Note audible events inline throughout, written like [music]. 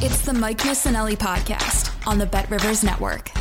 It's the Mike Missanelli podcast on the Bet Rivers Network.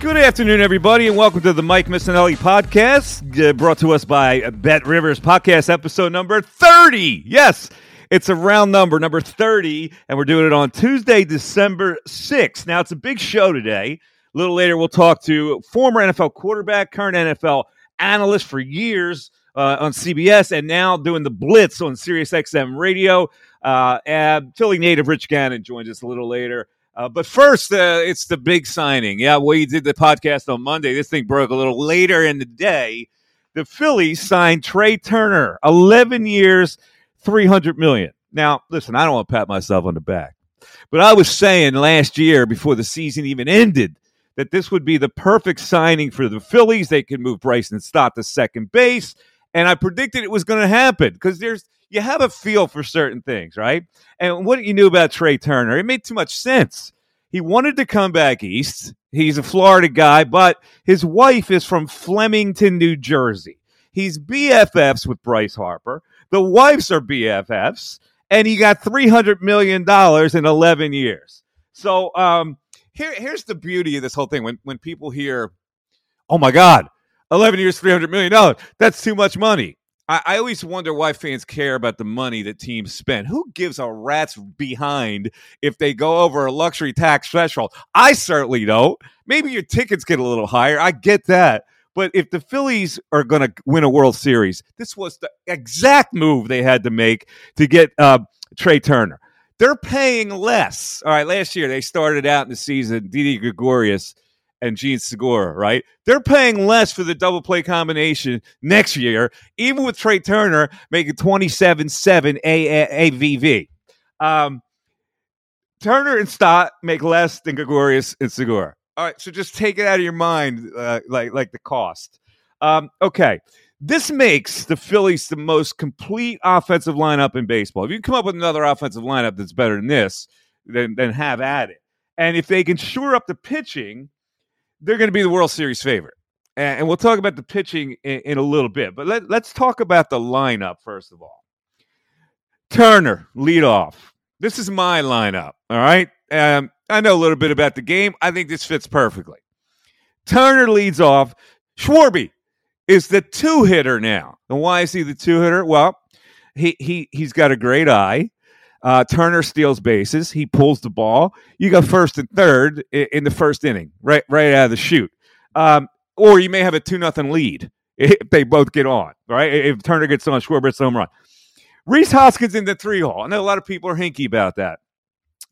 Good afternoon, everybody, and welcome to the Mike Missanelli podcast, uh, brought to us by Bet Rivers Podcast, episode number 30. Yes, it's a round number, number 30, and we're doing it on Tuesday, December 6th. Now, it's a big show today. A little later, we'll talk to former NFL quarterback, current NFL analyst for years uh, on CBS, and now doing the Blitz on SiriusXM Radio. Uh, Philly native Rich Gannon joins us a little later. Uh, but first, uh, it's the big signing. Yeah, we did the podcast on Monday. This thing broke a little later in the day. The Phillies signed Trea Turner, 11 years, 300 million. Now, listen, I don't want to pat myself on the back, but I was saying last year before the season even ended that this would be the perfect signing for the Phillies. They could move Bryson Stott to second base, and I predicted it was going to happen because there's you have a feel for certain things, right? And what you knew about Trea Turner, it made too much sense. He wanted to come back east. He's a Florida guy, but his wife is from Flemington, New Jersey. He's BFFs with Bryce Harper. The wives are BFFs, and he got $300 million in 11 years. So um, here, here's the beauty of this whole thing. When, when people hear, oh my God, 11 years, $300 million, that's too much money. I, I always wonder why fans care about the money that teams spend. Who gives a rat's behind if they go over a luxury tax threshold? I certainly don't. Maybe your tickets get a little higher. I get that. But if the Phillies are going to win a World Series, this was the exact move they had to make to get uh, Trea Turner. They're paying less. All right, last year they started out in the season, Didi Gregorius and Jean Segura, right? They're paying less for the double play combination next year, even with Trea Turner making 27 7 AAV. Um, Turner and Stott make less than Gregorius and Segura. All right, so just take it out of your mind, uh, like like the cost. Um, okay, this makes the Phillies the most complete offensive lineup in baseball. If you come up with another offensive lineup that's better than this, then then have at it. And if they can shore up the pitching, they're going to be the World Series favorite. And, and we'll talk about the pitching in, in a little bit. But let, let's talk about the lineup first of all. Turner lead off. This is my lineup. All right. Um, I know a little bit about the game. I think this fits perfectly. Turner leads off. Schwarber is the two hitter now. And why is he the two hitter? Well, he he he's got a great eye. Uh, Turner steals bases. He pulls the ball. You go first and third in, in the first inning, right right out of the chute. Um, or you may have a two nothing lead if they both get on. Right, if Turner gets on, Schwarber's home run. Rhys Hoskins in the three hole. I know a lot of people are hinky about that.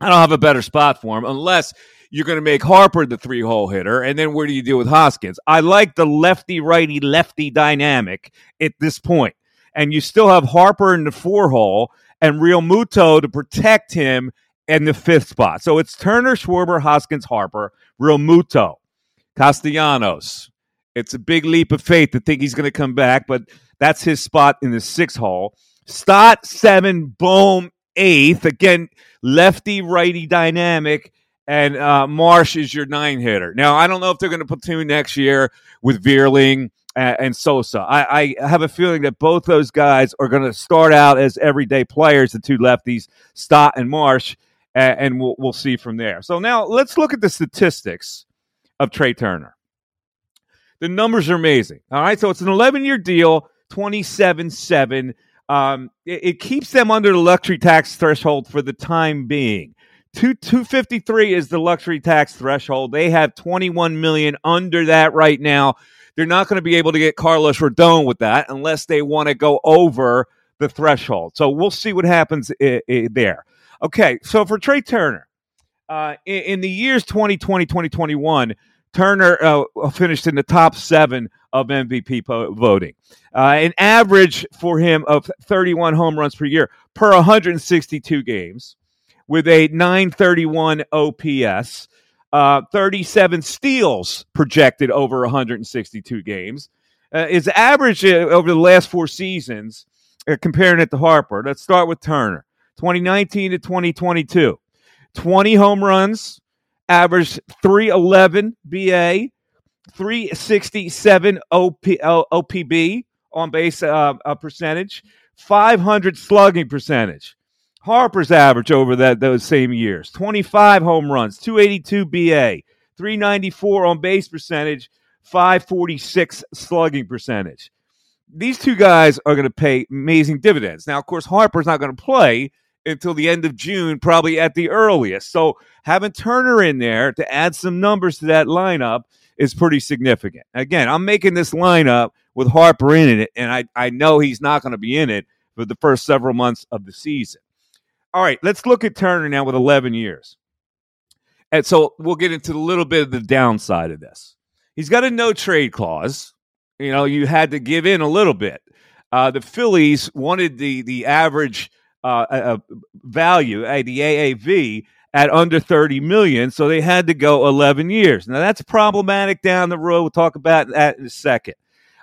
I don't have a better spot for him unless you're going to make Harper the three hole hitter. And then where do you deal with Hoskins? I like the lefty righty lefty dynamic at this point. And you still have Harper in the four hole and Realmuto to protect him in the fifth spot. So it's Turner, Schwarber, Hoskins, Harper, Realmuto, Castellanos. It's a big leap of faith to think he's going to come back, but that's his spot in the sixth hole. Stott seven, Bohm, eighth. Again, lefty righty dynamic, and uh, Marsh is your nine hitter. Now I don't know if they're going to platoon next year with Vierling and, and Sosa. I, I, have a feeling that both those guys are going to start out as everyday players, the two lefties, Stott and Marsh, and, and we'll, we'll see from there. So now let's look at the statistics of Trea Turner. The numbers are amazing. All right, so it's an 11 year deal, 27 7. Um, it, it, keeps them under the luxury tax threshold for the time being. Two, 253 is the luxury tax threshold. They have 21 million under that right now. They're not going to be able to get Carlos Rodon with that unless they want to go over the threshold. So we'll see what happens I- I- there. Okay, so for Trea Turner, uh, in, in, the years 2020, 2021, Turner uh, finished in the top seven of MVP po- voting. Uh, an average for him of 31 home runs per year per 162 games, with a 931 OPS, uh, 37 steals projected over 162 games. Uh, his average uh, over the last four seasons, uh, comparing it to Harper, let's start with Turner 2019 to 2022. 20 home runs, averaged 311 BA, 367 OP, uh, OPB on base uh, percentage, 500 slugging percentage. Harper's average over that those same years 25 home runs, 282 BA, 394 on base percentage, 546 slugging percentage. These two guys are going to pay amazing dividends. Now, of course, Harper's not going to play until the end of June, probably at the earliest. So having Turner in there to add some numbers to that lineup is pretty significant. Again, I'm making this lineup with Harper in it, and I, I know he's not going to be in it for the first several months of the season. All right, let's look at Turner now with 11 years. And so we'll get into a little bit of the downside of this. He's got a no trade clause. You know, you had to give in a little bit. Uh, the Phillies wanted the the average uh, uh, value, uh, the AAV, at under 30 million. So they had to go 11 years. Now that's problematic down the road. We'll talk about that in a second.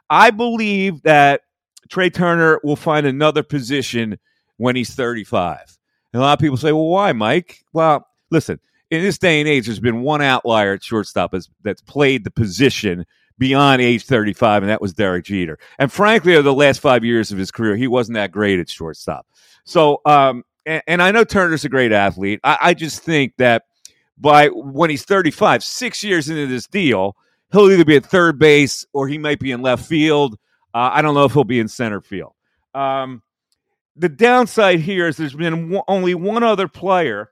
I believe that Trea Turner will find another position when he's 35. And a lot of people say, well, why, Mike? Well, listen, in this day and age, there's been one outlier at shortstop that's played the position beyond age 35, and that was Derek Jeter. And frankly, over the last five years of his career, he wasn't that great at shortstop. So, um, and, and, I know Turner's a great athlete. I, I just think that by when he's 35, six years into this deal, he'll either be at third base or he might be in left field. Uh, I don't know if he'll be in center field. Um, the downside here is there's been w- only one other player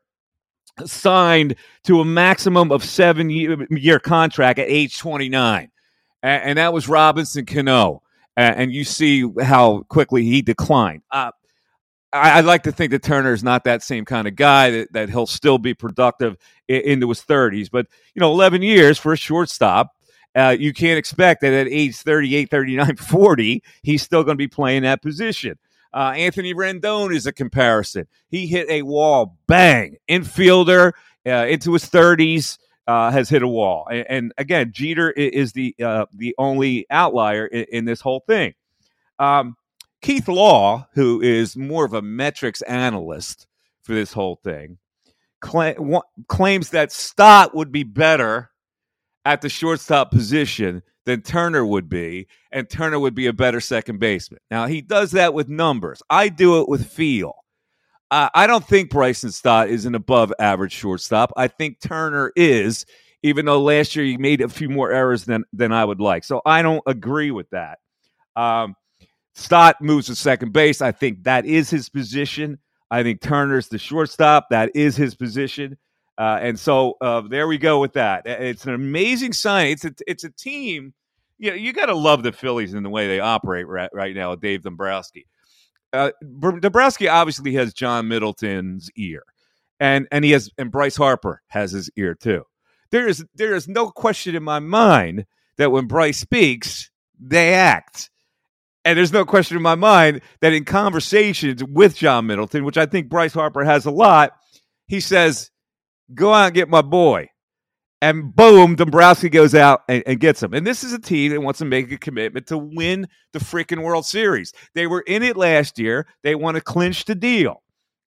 signed to a maximum of seven year, year contract at age 29 and, and that was Robinson Cano. And, and, you see how quickly he declined. Uh, I, would like to think that Turner is not that same kind of guy that, that he'll still be productive in, into his 30s. But, you know, 11 years for a shortstop, uh, you can't expect that at age 38, 39, 40, he's still going to be playing that position. Uh, Anthony Rendon is a comparison. He hit a wall, bang, infielder uh, into his 30s uh, has hit a wall. And, and, again, Jeter is the uh, the only outlier in, in this whole thing. Um, Keith Law, who is more of a metrics analyst for this whole thing, cla- claims that Stott would be better at the shortstop position than Turner would be, and Turner would be a better second baseman. Now, he does that with numbers. I do it with feel. Uh, I don't think Bryson Stott is an above average shortstop. I think Turner is, even though last year he made a few more errors than than I would like. So I don't agree with that. Um, Stott moves to second base. I think that is his position. I think Turner's the shortstop. That is his position. Uh, and so uh, there we go with that. It's an amazing sign. It's a it's a team. You know, you got to love the Phillies in the way they operate right, right now Dave Dombrowski uh, Dombrowski obviously has John Middleton's ear, and and he has and Bryce Harper has his ear too. There is there is no question in my mind that when Bryce speaks, they act. And there's no question in my mind that in conversations with John Middleton, which I think Bryce Harper has a lot, he says, Go out and get my boy. And boom, Dombrowski goes out and, and, gets him. And this is a team that wants to make a commitment to win the freaking World Series. They were in it last year. They want to clinch the deal.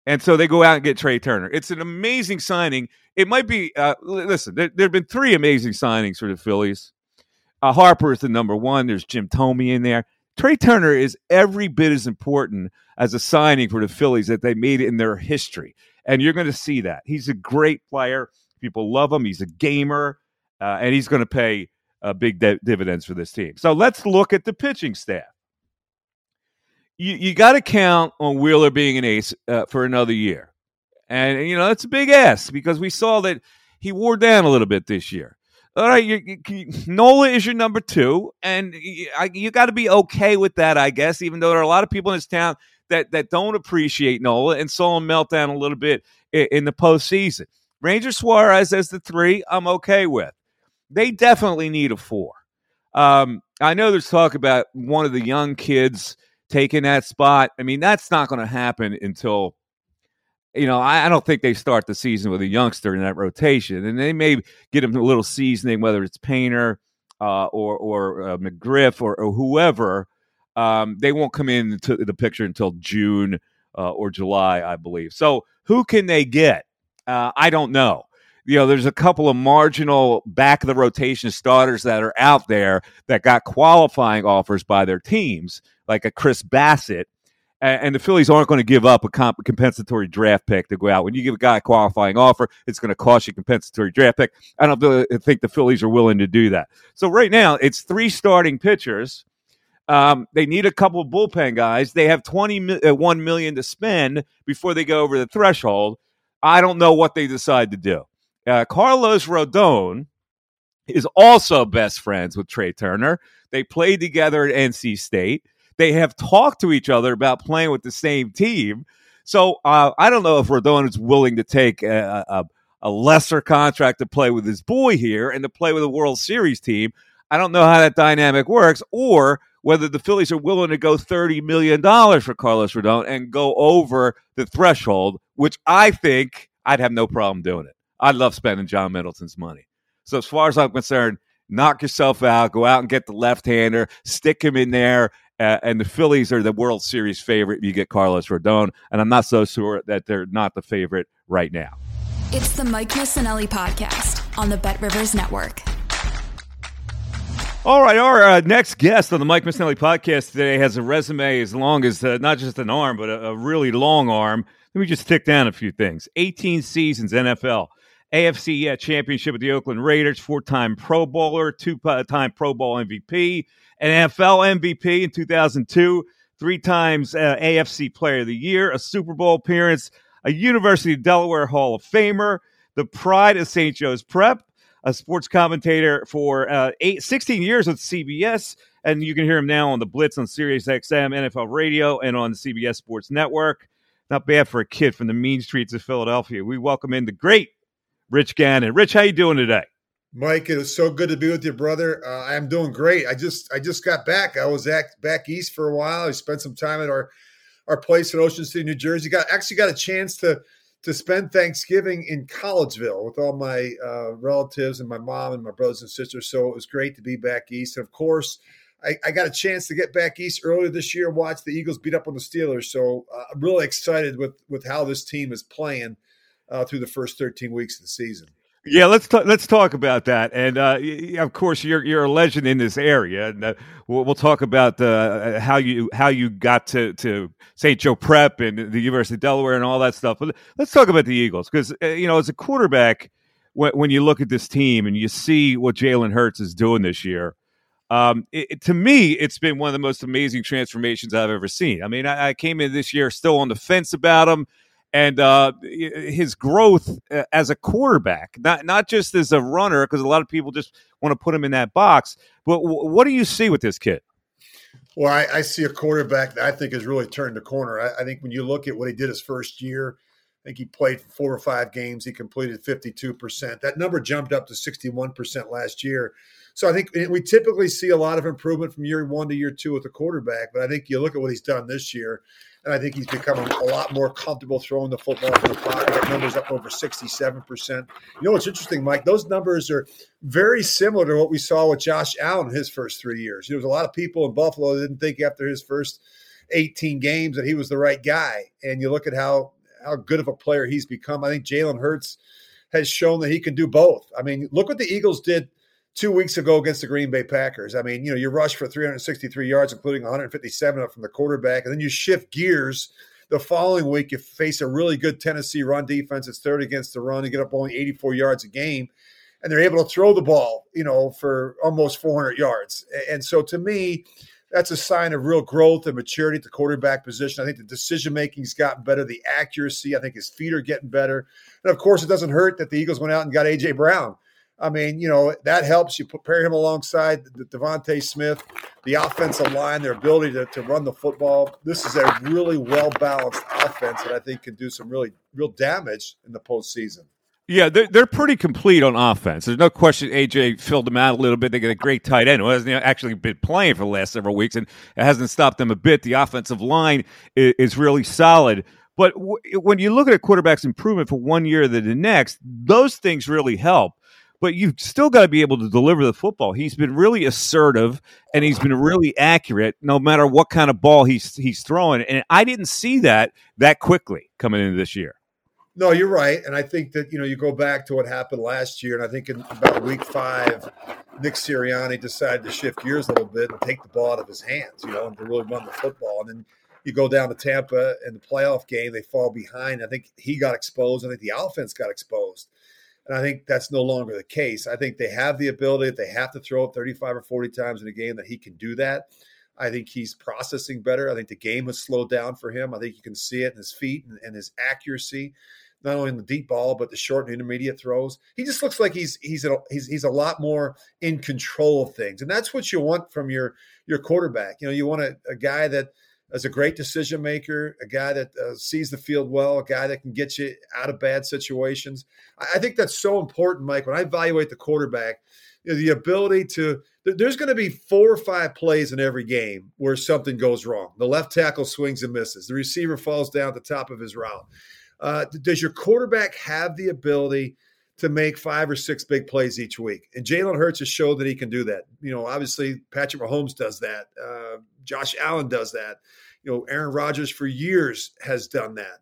And so they go out and get Trea Turner. It's an amazing signing. It might be, uh, listen, there, have been three amazing signings for the Phillies. Uh, Harper is the number one. There's Jim Thome in there. Trea Turner is every bit as important as a signing for the Phillies that they made in their history. And you're going to see that. He's a great player. People love him. He's a gamer, uh, and he's going to pay uh, big de- dividends for this team. So let's look at the pitching staff. You, you got to count on Wheeler being an ace uh, for another year. And, you know, that's a big ask because we saw that he wore down a little bit this year. All right, you, you, Nola is your number two, and you, you got to be okay with that, I guess. Even though there are a lot of people in this town that that don't appreciate Nola and saw him melt down a little bit in, in the postseason. Ranger Suarez as the three, I'm okay with. They definitely need a four. Um, I know there's talk about one of the young kids taking that spot. I mean, that's not going to happen until you know, I, I, don't think they start the season with a youngster in that rotation, and they may get him a little seasoning, whether it's Painter uh, or or uh, McGriff or, or whoever. Um, they won't come into the picture until June uh, or July, I believe. So, who can they get? Uh, I don't know. You know, there's a couple of marginal back of the rotation starters that are out there that got qualifying offers by their teams, like a Chris Bassitt and, the Phillies aren't going to give up a comp- compensatory draft pick to go out. When you give a guy a qualifying offer, it's going to cost you compensatory draft pick. I don't think the Phillies are willing to do that. So right now, it's three starting pitchers. Um, they need a couple of bullpen guys. They have twenty uh, one million to spend before they go over the threshold. I don't know what they decide to do. Uh, Carlos Rodon is also best friends with Trea Turner. They played together at NC State. They have talked to each other about playing with the same team. So uh, I don't know if Rodon is willing to take a, a, a, lesser contract to play with his boy here and to play with a World Series team. I don't know how that dynamic works, or whether the Phillies are willing to go $30 million for Carlos Rodon and go over the threshold, which I think I'd have no problem doing it. I love spending John Middleton's money. So, as far as I'm concerned, knock yourself out, go out and get the left hander, stick him in there, uh, and the Phillies are the World Series favorite. You get Carlos Rodon, and I'm not so sure that they're not the favorite right now. It's the Mike Missanelli podcast on the Bet Rivers Network. All right, our uh, next guest on the Mike Missanelli podcast today has a resume as long as uh, not just an arm, but a, a really long arm. Let me just tick down a few things 18 seasons NFL. AFC championship with the Oakland Raiders, four time Pro Bowler, two time Pro Bowl MVP, an NFL MVP in 2002, three times uh, AFC Player of the Year, a Super Bowl appearance, a University of Delaware Hall of Famer, the pride of St. Joe's Prep, a sports commentator for uh, eight, 16 years with CBS. And you can hear him now on the Blitz on Sirius XM, NFL Radio, and on the CBS Sports Network. Not bad for a kid from the mean streets of Philadelphia. We welcome in the great Rich Gannon. Rich, how you doing today? Mike, it was so good to be with you, brother. Uh, I'm doing great. I just I just got back. I was at, back east for a while. I spent some time at our our place in Ocean City, New Jersey. Got actually got a chance to to spend Thanksgiving in Collegeville with all my uh, relatives and my mom and my brothers and sisters. So it was great to be back east. And of course, I, I got a chance to get back east earlier this year and watch the Eagles beat up on the Steelers. So uh, I'm really excited with with how this team is playing uh, through the first 13 weeks of the season. Yeah, let's talk, let's talk about that. And uh, of course, you're you're a legend in this area, and uh, we'll, we'll, talk about uh, how you how you got to, to St. Joe Prep and the University of Delaware and all that stuff. But let's talk about the Eagles because uh, you know, as a quarterback, when, when, you look at this team and you see what Jalen Hurts is doing this year, um, it, to me, it's been one of the most amazing transformations I've ever seen. I mean, I, I came in this year still on the fence about him and uh, his growth uh, as a quarterback, not not just as a runner, because a lot of people just want to put him in that box. But w- what do you see with this kid? Well, I, I, see a quarterback that I think has really turned the corner. I, I, think when you look at what he did his first year, I think he played four or five games. He completed 52%. That number jumped up to 61% last year. So I think we typically see a lot of improvement from year one to year two with a quarterback. But I think you look at what he's done this year. And I think he's become a lot more comfortable throwing the football from the pocket. That number's up over 67%. You know what's interesting, Mike? Those numbers are very similar to what we saw with Josh Allen in his first three years. There was a lot of people in Buffalo that didn't think after his first 18 games that he was the right guy. And you look at how how good of a player he's become. I think Jalen Hurts has shown that he can do both. I mean, look what the Eagles did two weeks ago against the Green Bay Packers. I mean, you know, you rush for 363 yards, including 157 up from the quarterback, and then you shift gears. The following week, you face a really good Tennessee run defense. It's third against the run. You get up only 84 yards a game, and they're able to throw the ball, you know, for almost 400 yards. And so, to me, that's a sign of real growth and maturity at the quarterback position. I think the decision making's gotten better, the accuracy. I think his feet are getting better, and of course, it doesn't hurt that the Eagles went out and got AJ Brown I mean, you know, that helps. You pair him alongside DeVonta Smith, the offensive line, their ability to, to run the football. This is a really well balanced offense that I think can do some really real damage in the postseason. Yeah, they're, they're pretty complete on offense. There's no question AJ filled them out a little bit. They got a great tight end who hasn't actually been playing for the last several weeks, and it hasn't stopped them a bit. The offensive line is, is really solid. But w- when you look at a quarterback's improvement from one year to the next, those things really help but you've still got to be able to deliver the football. He's been really assertive and he's been really accurate no matter what kind of ball he's he's throwing. And I didn't see that that quickly coming into this year. No, you're right, and I think that you know you go back to what happened last year, and I think in about week five, Nick Sirianni decided to shift gears a little bit and take the ball out of his hands, you know, and to really run the football. And then you go down to Tampa in the playoff game, they fall behind. I think he got exposed. I think the offense got exposed. And I think that's no longer the case. I think they have the ability, if they have to throw it 35 or 40 times in a game, that he can do that. I think he's processing better. I think the game has slowed down for him. I think you can see it in his feet and, and his accuracy, not only in the deep ball but the short and intermediate throws. He just looks like he's he's a, he's he's a lot more in control of things, and that's what you want from your your quarterback. You know, you want a, a guy that – as a great decision maker, a guy that uh, sees the field well, a guy that can get you out of bad situations. I, I think that's so important, Mike. When I evaluate the quarterback, you know, the ability to there's going to be four or five plays in every game where something goes wrong. The left tackle swings and misses. The receiver falls down at the top of his route. Uh, does your quarterback have the ability to make five or six big plays each week? And Jalen Hurts has showed that he can do that. You know, obviously Patrick Mahomes does that. Uh, Josh Allen does that. You know, Aaron Rodgers for years has done that.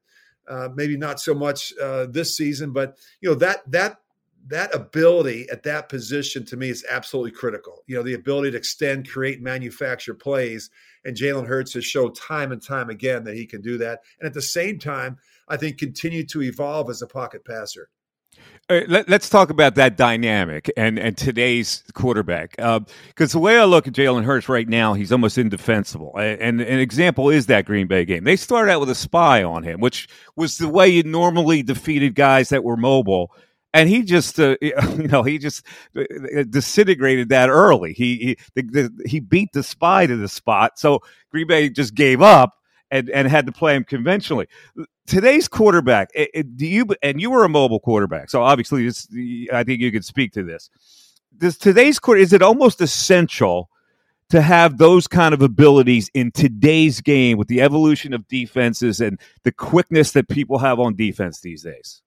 Uh, maybe not so much uh, this season, but you know that that that ability at that position to me is absolutely critical. You know, the ability to extend, create, manufacture plays, and Jalen Hurts has showed time and time again that he can do that. And at the same time, I think continue to evolve as a pocket passer. Uh, let, us talk about that dynamic and, and today's quarterback. Because uh, the way I look at Jalen Hurts right now, he's almost indefensible. And, and, an example is that Green Bay game. They started out with a spy on him, which was the way you normally defeated guys that were mobile. And he just, uh, [laughs] you know, he just uh, disintegrated that early. He he, the, the, he beat the spy to the spot, so Green Bay just gave up and, and had to play him conventionally today's quarterback, it, it, do you and you were a mobile quarterback, so obviously, I think you could speak to this. This today's quarter is it almost essential to have those kind of abilities in today's game with the evolution of defenses and the quickness that people have on defense these days?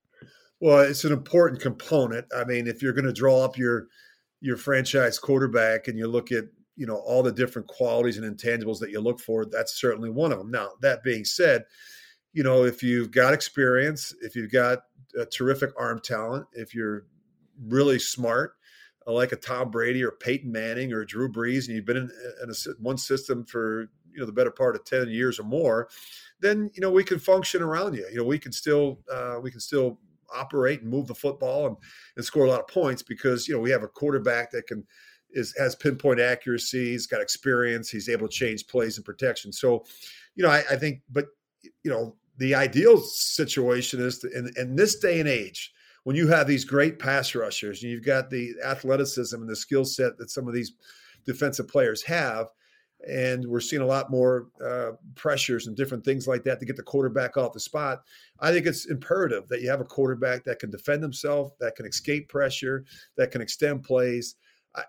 Well, it's an important component. I mean, if you're going to draw up your your franchise quarterback and you look at you know all the different qualities and intangibles that you look for, that's certainly one of them. Now, that being said, you know, if you've got experience, if you've got a terrific arm talent, if you're really smart, uh, like a Tom Brady or Peyton Manning or Drew Brees, and you've been in, in a, one system for you know the better part of ten years or more, then you know we can function around you. You know, we can still uh, we can still operate and move the football and, and score a lot of points because you know we have a quarterback that can is has pinpoint accuracy. He's got experience. He's able to change plays and protection. So, you know, I, I think, but you know, the ideal situation is to, in, in this day and age, when you have these great pass rushers and you've got the athleticism and the skill set that some of these defensive players have, and we're seeing a lot more uh, pressures and different things like that to get the quarterback off the spot. I think it's imperative that you have a quarterback that can defend himself, that can escape pressure, that can extend plays.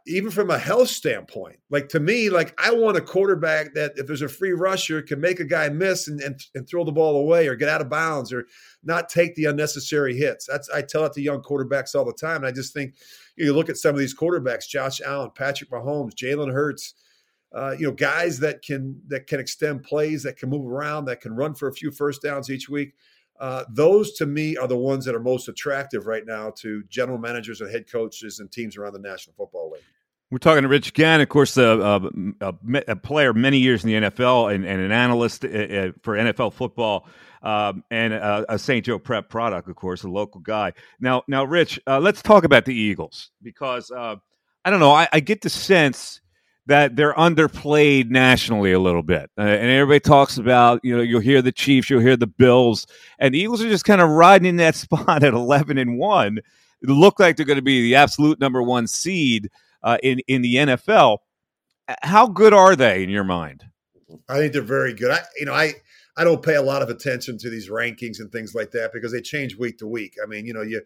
Even from a health standpoint, like to me, like I want a quarterback that if there's a free rusher can make a guy miss and, and, and throw the ball away or get out of bounds or not take the unnecessary hits. That's I tell it to young quarterbacks all the time. And I just think you, know, you look at some of these quarterbacks, Josh Allen, Patrick Mahomes, Jalen Hurts, uh, you know, guys that can that can extend plays, that can move around, that can run for a few first downs each week. Uh, those to me are the ones that are most attractive right now to general managers and head coaches and teams around the National Football League. We're talking to Rich Gann, of course, a, player many years in the NFL and, and an analyst uh, uh, for NFL football, um, and a, St. Joe Prep product, of course, a local guy. Now, now, Rich, let's talk about the Eagles because I don't know. I, I get the sense that they're underplayed nationally a little bit. Uh, and everybody talks about, you know, you'll hear the Chiefs, you'll hear the Bills, and the Eagles are just kind of riding in that [laughs] spot at 11 and 1. It look like they're going to be the absolute number one seed uh, in, in the NFL. How good are they in your mind? I think they're very good. I, you know, I, I don't pay a lot of attention to these rankings and things like that because they change week to week. I mean, you know, you,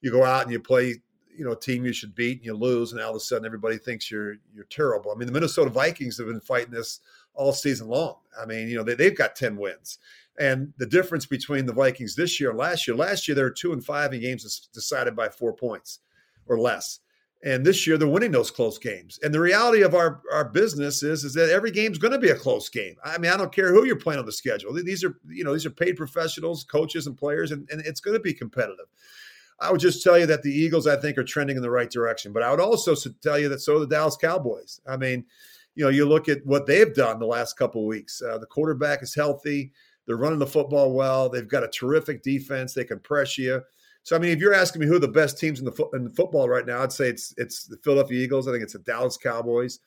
you go out and you play you know a team you should beat and you lose and all of a sudden everybody thinks you're you're terrible. I mean the Minnesota Vikings have been fighting this all season long. I mean you know they, they've got 10 wins. And the difference between the Vikings this year and last year, last year they were two and five in games decided by four points or less. And this year they're winning those close games. And the reality of our, our business is, is that every game's going to be a close game. I mean, I don't care who you're playing on the schedule. These are, you know, these are paid professionals, coaches and players, and, and it's going to be competitive. I would just tell you that the Eagles, I think, are trending in the right direction. But I would also tell you that so are the Dallas Cowboys. I mean, you know, you look at what they've done the last couple weeks. Uh, the quarterback is healthy. They're running the football well. They've got a terrific defense. They can press you. So, I mean, if you're asking me who are the best teams in the fo- in the football right now, I'd say it's it's the Philadelphia Eagles. I think it's the Dallas Cowboys.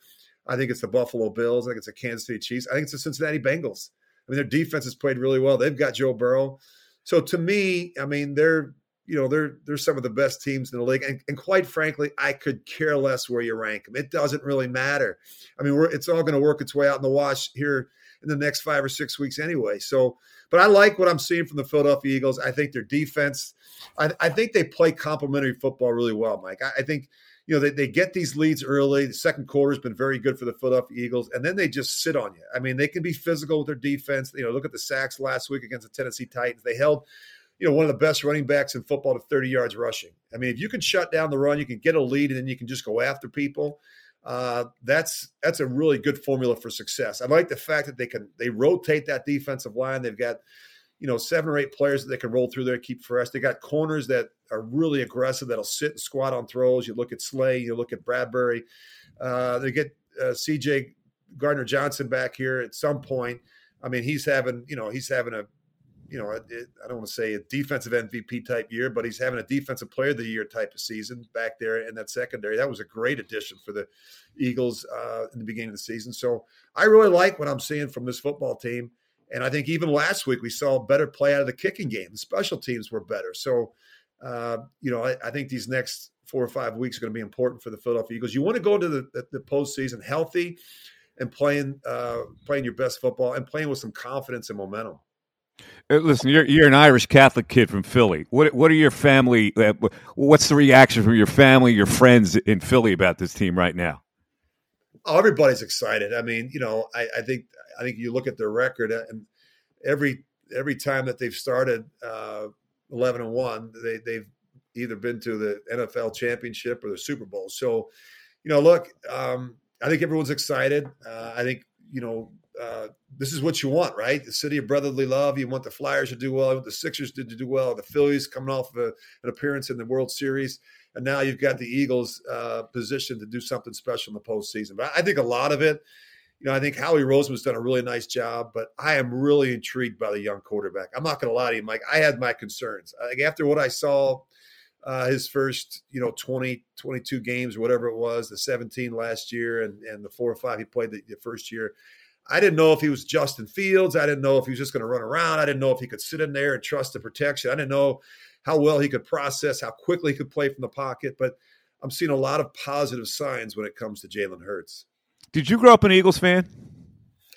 I think it's the Buffalo Bills. I think it's the Kansas City Chiefs. I think it's the Cincinnati Bengals. I mean, their defense has played really well. They've got Joe Burrow. So to me, I mean, they're you know they're they're some of the best teams in the league, and, and quite frankly, I could care less where you rank them. It doesn't really matter. I mean, it's all going to work its way out in the wash here in the next five or six weeks anyway. So, but I like what I'm seeing from the Philadelphia Eagles. I think their defense, I, I think they play complementary football really well, Mike. I, I think you know, they, they get these leads early. The second quarter has been very good for the Philadelphia Eagles, and then they just sit on you. I mean, they can be physical with their defense. You know, look at the sacks last week against the Tennessee Titans. They held you know, one of the best running backs in football to 30 yards rushing. I mean, if you can shut down the run, you can get a lead, and then you can just go after people. Uh, that's that's a really good formula for success. I like the fact that they can they rotate that defensive line. They've got you know seven or eight players that they can roll through there, keep fresh. They got corners that are really aggressive that'll sit and squat on throws. You look at Slay, you look at Bradberry. Uh, they get uh, C.J. Gardner Johnson back here at some point. I mean, he's having you know he's having a you know, it, I don't want to say a defensive MVP type year, but he's having a defensive player of the year type of season back there in that secondary. That was a great addition for the Eagles uh, in the beginning of the season. So I really like what I'm seeing from this football team. And I think even last week we saw better play out of the kicking game. The special teams were better. So, uh, you know, I, I, think these next four or five weeks are going to be important for the Philadelphia Eagles. You want to go to the, the, the postseason healthy and playing uh, playing your best football and playing with some confidence and momentum. Uh, listen, you're you're an Irish Catholic kid from Philly. What what are your family? Uh, what's the reaction from your family, your friends in Philly about this team right now? Oh, everybody's excited. I mean, you know, I, I think I think you look at their record uh, and every every time that they've started uh, eleven and one, they they've either been to the NFL championship or the Super Bowl. So, you know, look, um, I think everyone's excited. Uh, I think you know uh, this is what you want, right? The city of brotherly love. You want the Flyers to do well. Want the Sixers to do well. The Phillies coming off of a, an appearance in the World Series, and now you've got the Eagles uh, positioned to do something special in the postseason. But I think a lot of it, you know, I think Howie Roseman's done a really nice job. But I am really intrigued by the young quarterback. I'm not going to lie to you, Mike. I had my concerns. Like after what I saw. Uh, his first, you know, 20, 22 games whatever it was, the 17 last year and, and the four or five he played the, the first year. I didn't know if he was Justin Fields. I didn't know if he was just going to run around. I didn't know if he could sit in there and trust the protection. I didn't know how well he could process, how quickly he could play from the pocket. But I'm seeing a lot of positive signs when it comes to Jalen Hurts. Did you grow up an Eagles fan?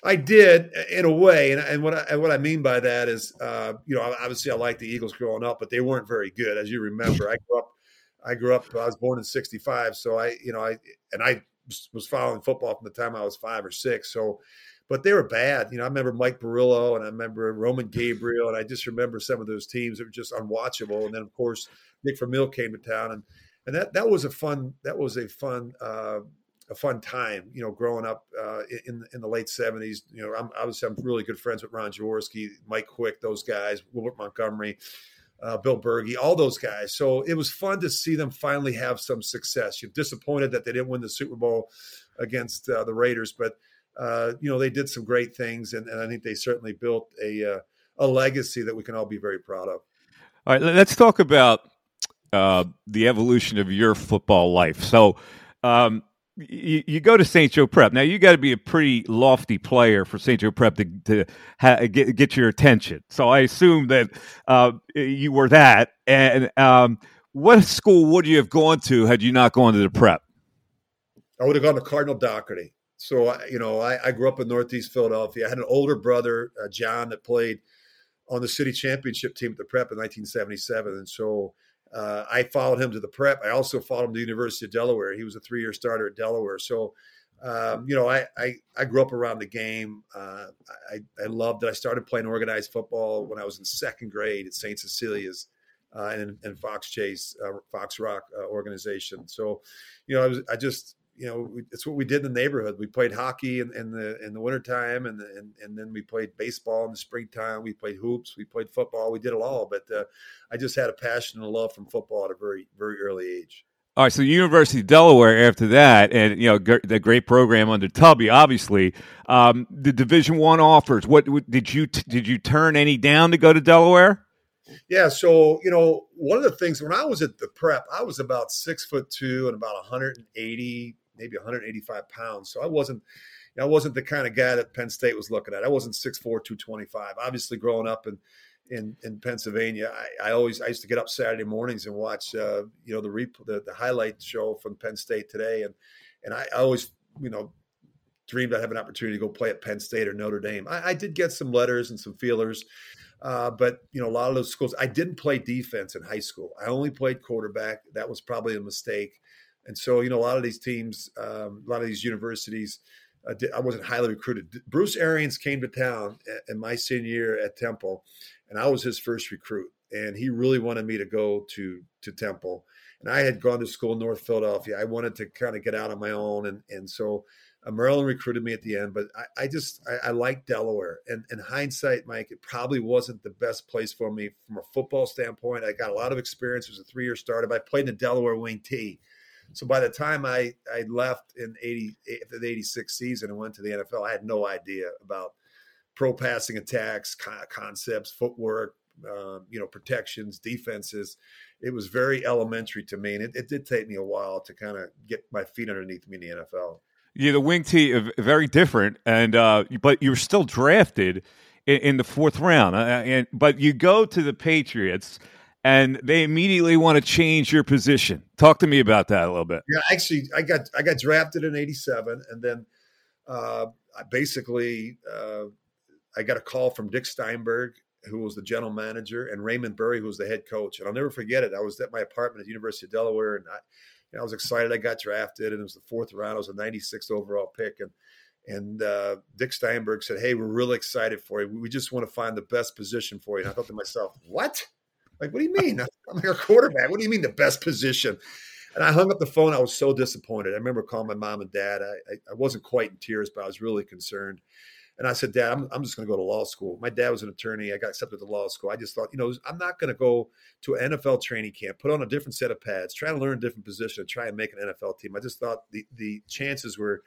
I did in a way, and, and what I, and what I mean by that is, uh, you know, obviously I liked the Eagles growing up, but they weren't very good, as you remember. I grew up I grew up. I was born in '65, so I, you know, I and I was following football from the time I was five or six. So, but they were bad. You know, I remember Mike Boryla and I remember Roman Gabriel, and I just remember some of those teams that were just unwatchable. And then, of course, Dick Vermeil came to town, and and that that was a fun that was a fun uh, a fun time. You know, growing up uh, in in the late seventies. You know, I'm obviously I'm really good friends with Ron Jaworski, Mike Quick, those guys, Wilbert Montgomery uh, Bill Bergey, all those guys. So it was fun to see them finally have some success. You're disappointed that they didn't win the Super Bowl against uh, the Raiders, but uh, you know they did some great things, and, and I think they certainly built a uh, a legacy that we can all be very proud of. All right, let's talk about uh, the evolution of your football life. So. Um, you, you, go to St. Joe Prep. Now you got to be a pretty lofty player for St. Joe Prep to, to ha- get get your attention. So I assume that uh, you were that. And um, what school would you have gone to had you not gone to the Prep? I would have gone to Cardinal Dougherty. So you know, I, I, grew up in Northeast Philadelphia. I had an older brother, uh, John, that played on the city championship team at the Prep in 1977, and so uh, I followed him to the prep. I also followed him to the University of Delaware. He was a three year starter at Delaware. So, um, you know, I, I, I, grew up around the game. Uh, I, I loved it. I started playing organized football when I was in second grade at St. Cecilia's uh, and, and Fox Chase, uh, Fox Rock uh, organization. So, you know, I, was, I just, you know, we, it's what we did in the neighborhood. We played hockey in, in the in the wintertime and, and and then we played baseball in the springtime. We played hoops. We played football. We did it all. But uh, I just had a passion and a love from football at a very very early age. All right, so University of Delaware after that, and you know g- the great program under Tubby, obviously. Um, the Division One offers. What, what did you t- did you turn any down to go to Delaware? Yeah, so you know, one of the things when I was at the prep, I was about six foot two and about 180 maybe 185 pounds. So I wasn't, I wasn't the kind of guy that Penn State was looking at. I wasn't 6'4", 225. Obviously, growing up in in, in Pennsylvania, I, I always I used to get up Saturday mornings and watch, uh, you know, the, rep- the the highlight show from Penn State today, and and I, I always, you know, dreamed I'd have an opportunity to go play at Penn State or Notre Dame. I, I did get some letters and some feelers. Uh, but you know, a lot of those schools, I didn't play defense in high school. I only played quarterback. That was probably a mistake. And so, you know, a lot of these teams, um, a lot of these universities, uh, I wasn't highly recruited. Bruce Arians came to town in my senior year at Temple, and I was his first recruit. And he really wanted me to go to to Temple. And I had gone to school in North Philadelphia. I wanted to kind of get out on my own, and and so uh, Maryland recruited me at the end. But I, I just I, I like Delaware. And in hindsight, Mike, it probably wasn't the best place for me from a football standpoint. I got a lot of experience. It was a three year startup. I played in the Delaware wing T. So by the time I, I left in 80, the 86 season and went to the NFL, I had no idea about pro passing attacks, concepts, footwork, um, you know, protections, defenses. It was very elementary to me. And it, it did take me a while to kind of get my feet underneath me in the NFL. Yeah, the wing tee very different, and uh, but you're still drafted in, in the fourth round. Uh, and but you go to the Patriots, and they immediately want to change your position. Talk to me about that a little bit. Yeah, actually, I got I got drafted in '87, and then uh, I basically uh, I got a call from Dick Steinberg, who was the general manager, and Raymond Berry, who was the head coach. And I'll never forget it. I was at my apartment at the University of Delaware, and I, know, I was excited. I got drafted, and it was the fourth round. I was a 96th overall pick, and and uh, Dick Steinberg said, "Hey, we're really excited for you. We just want to find the best position for you." And I thought to myself, "What?" Like, what do you mean? [laughs] I'm a quarterback. What do you mean the best position? And I hung up the phone. I was so disappointed. I remember calling my mom and dad. I, I, I wasn't quite in tears, but I was really concerned. And I said, Dad, I'm, I'm just going to go to law school. My dad was an attorney. I got accepted to law school. I just thought, you know, I'm not going to go to an NFL training camp, put on a different set of pads, try to learn a different position, and try and make an NFL team. I just thought the the chances were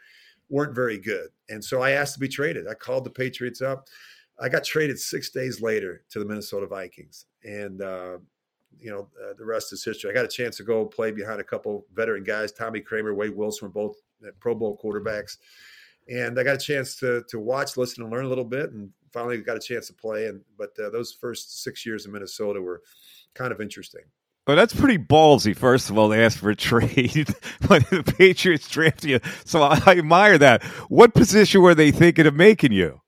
weren't very good. And so I asked to be traded. I called the Patriots up. I got traded six days later to the Minnesota Vikings, and uh, you know uh, the rest is history. I got a chance to go play behind a couple veteran guys, Tommy Kramer, Wade Wilson, were both Pro Bowl quarterbacks, and I got a chance to to watch, listen, and learn a little bit, and finally got a chance to play. And but uh, those first six years in Minnesota were kind of interesting. Well, that's pretty ballsy. First of all, they asked for a [laughs] trade when the Patriots drafted you, so I admire that. What position were they thinking of making you?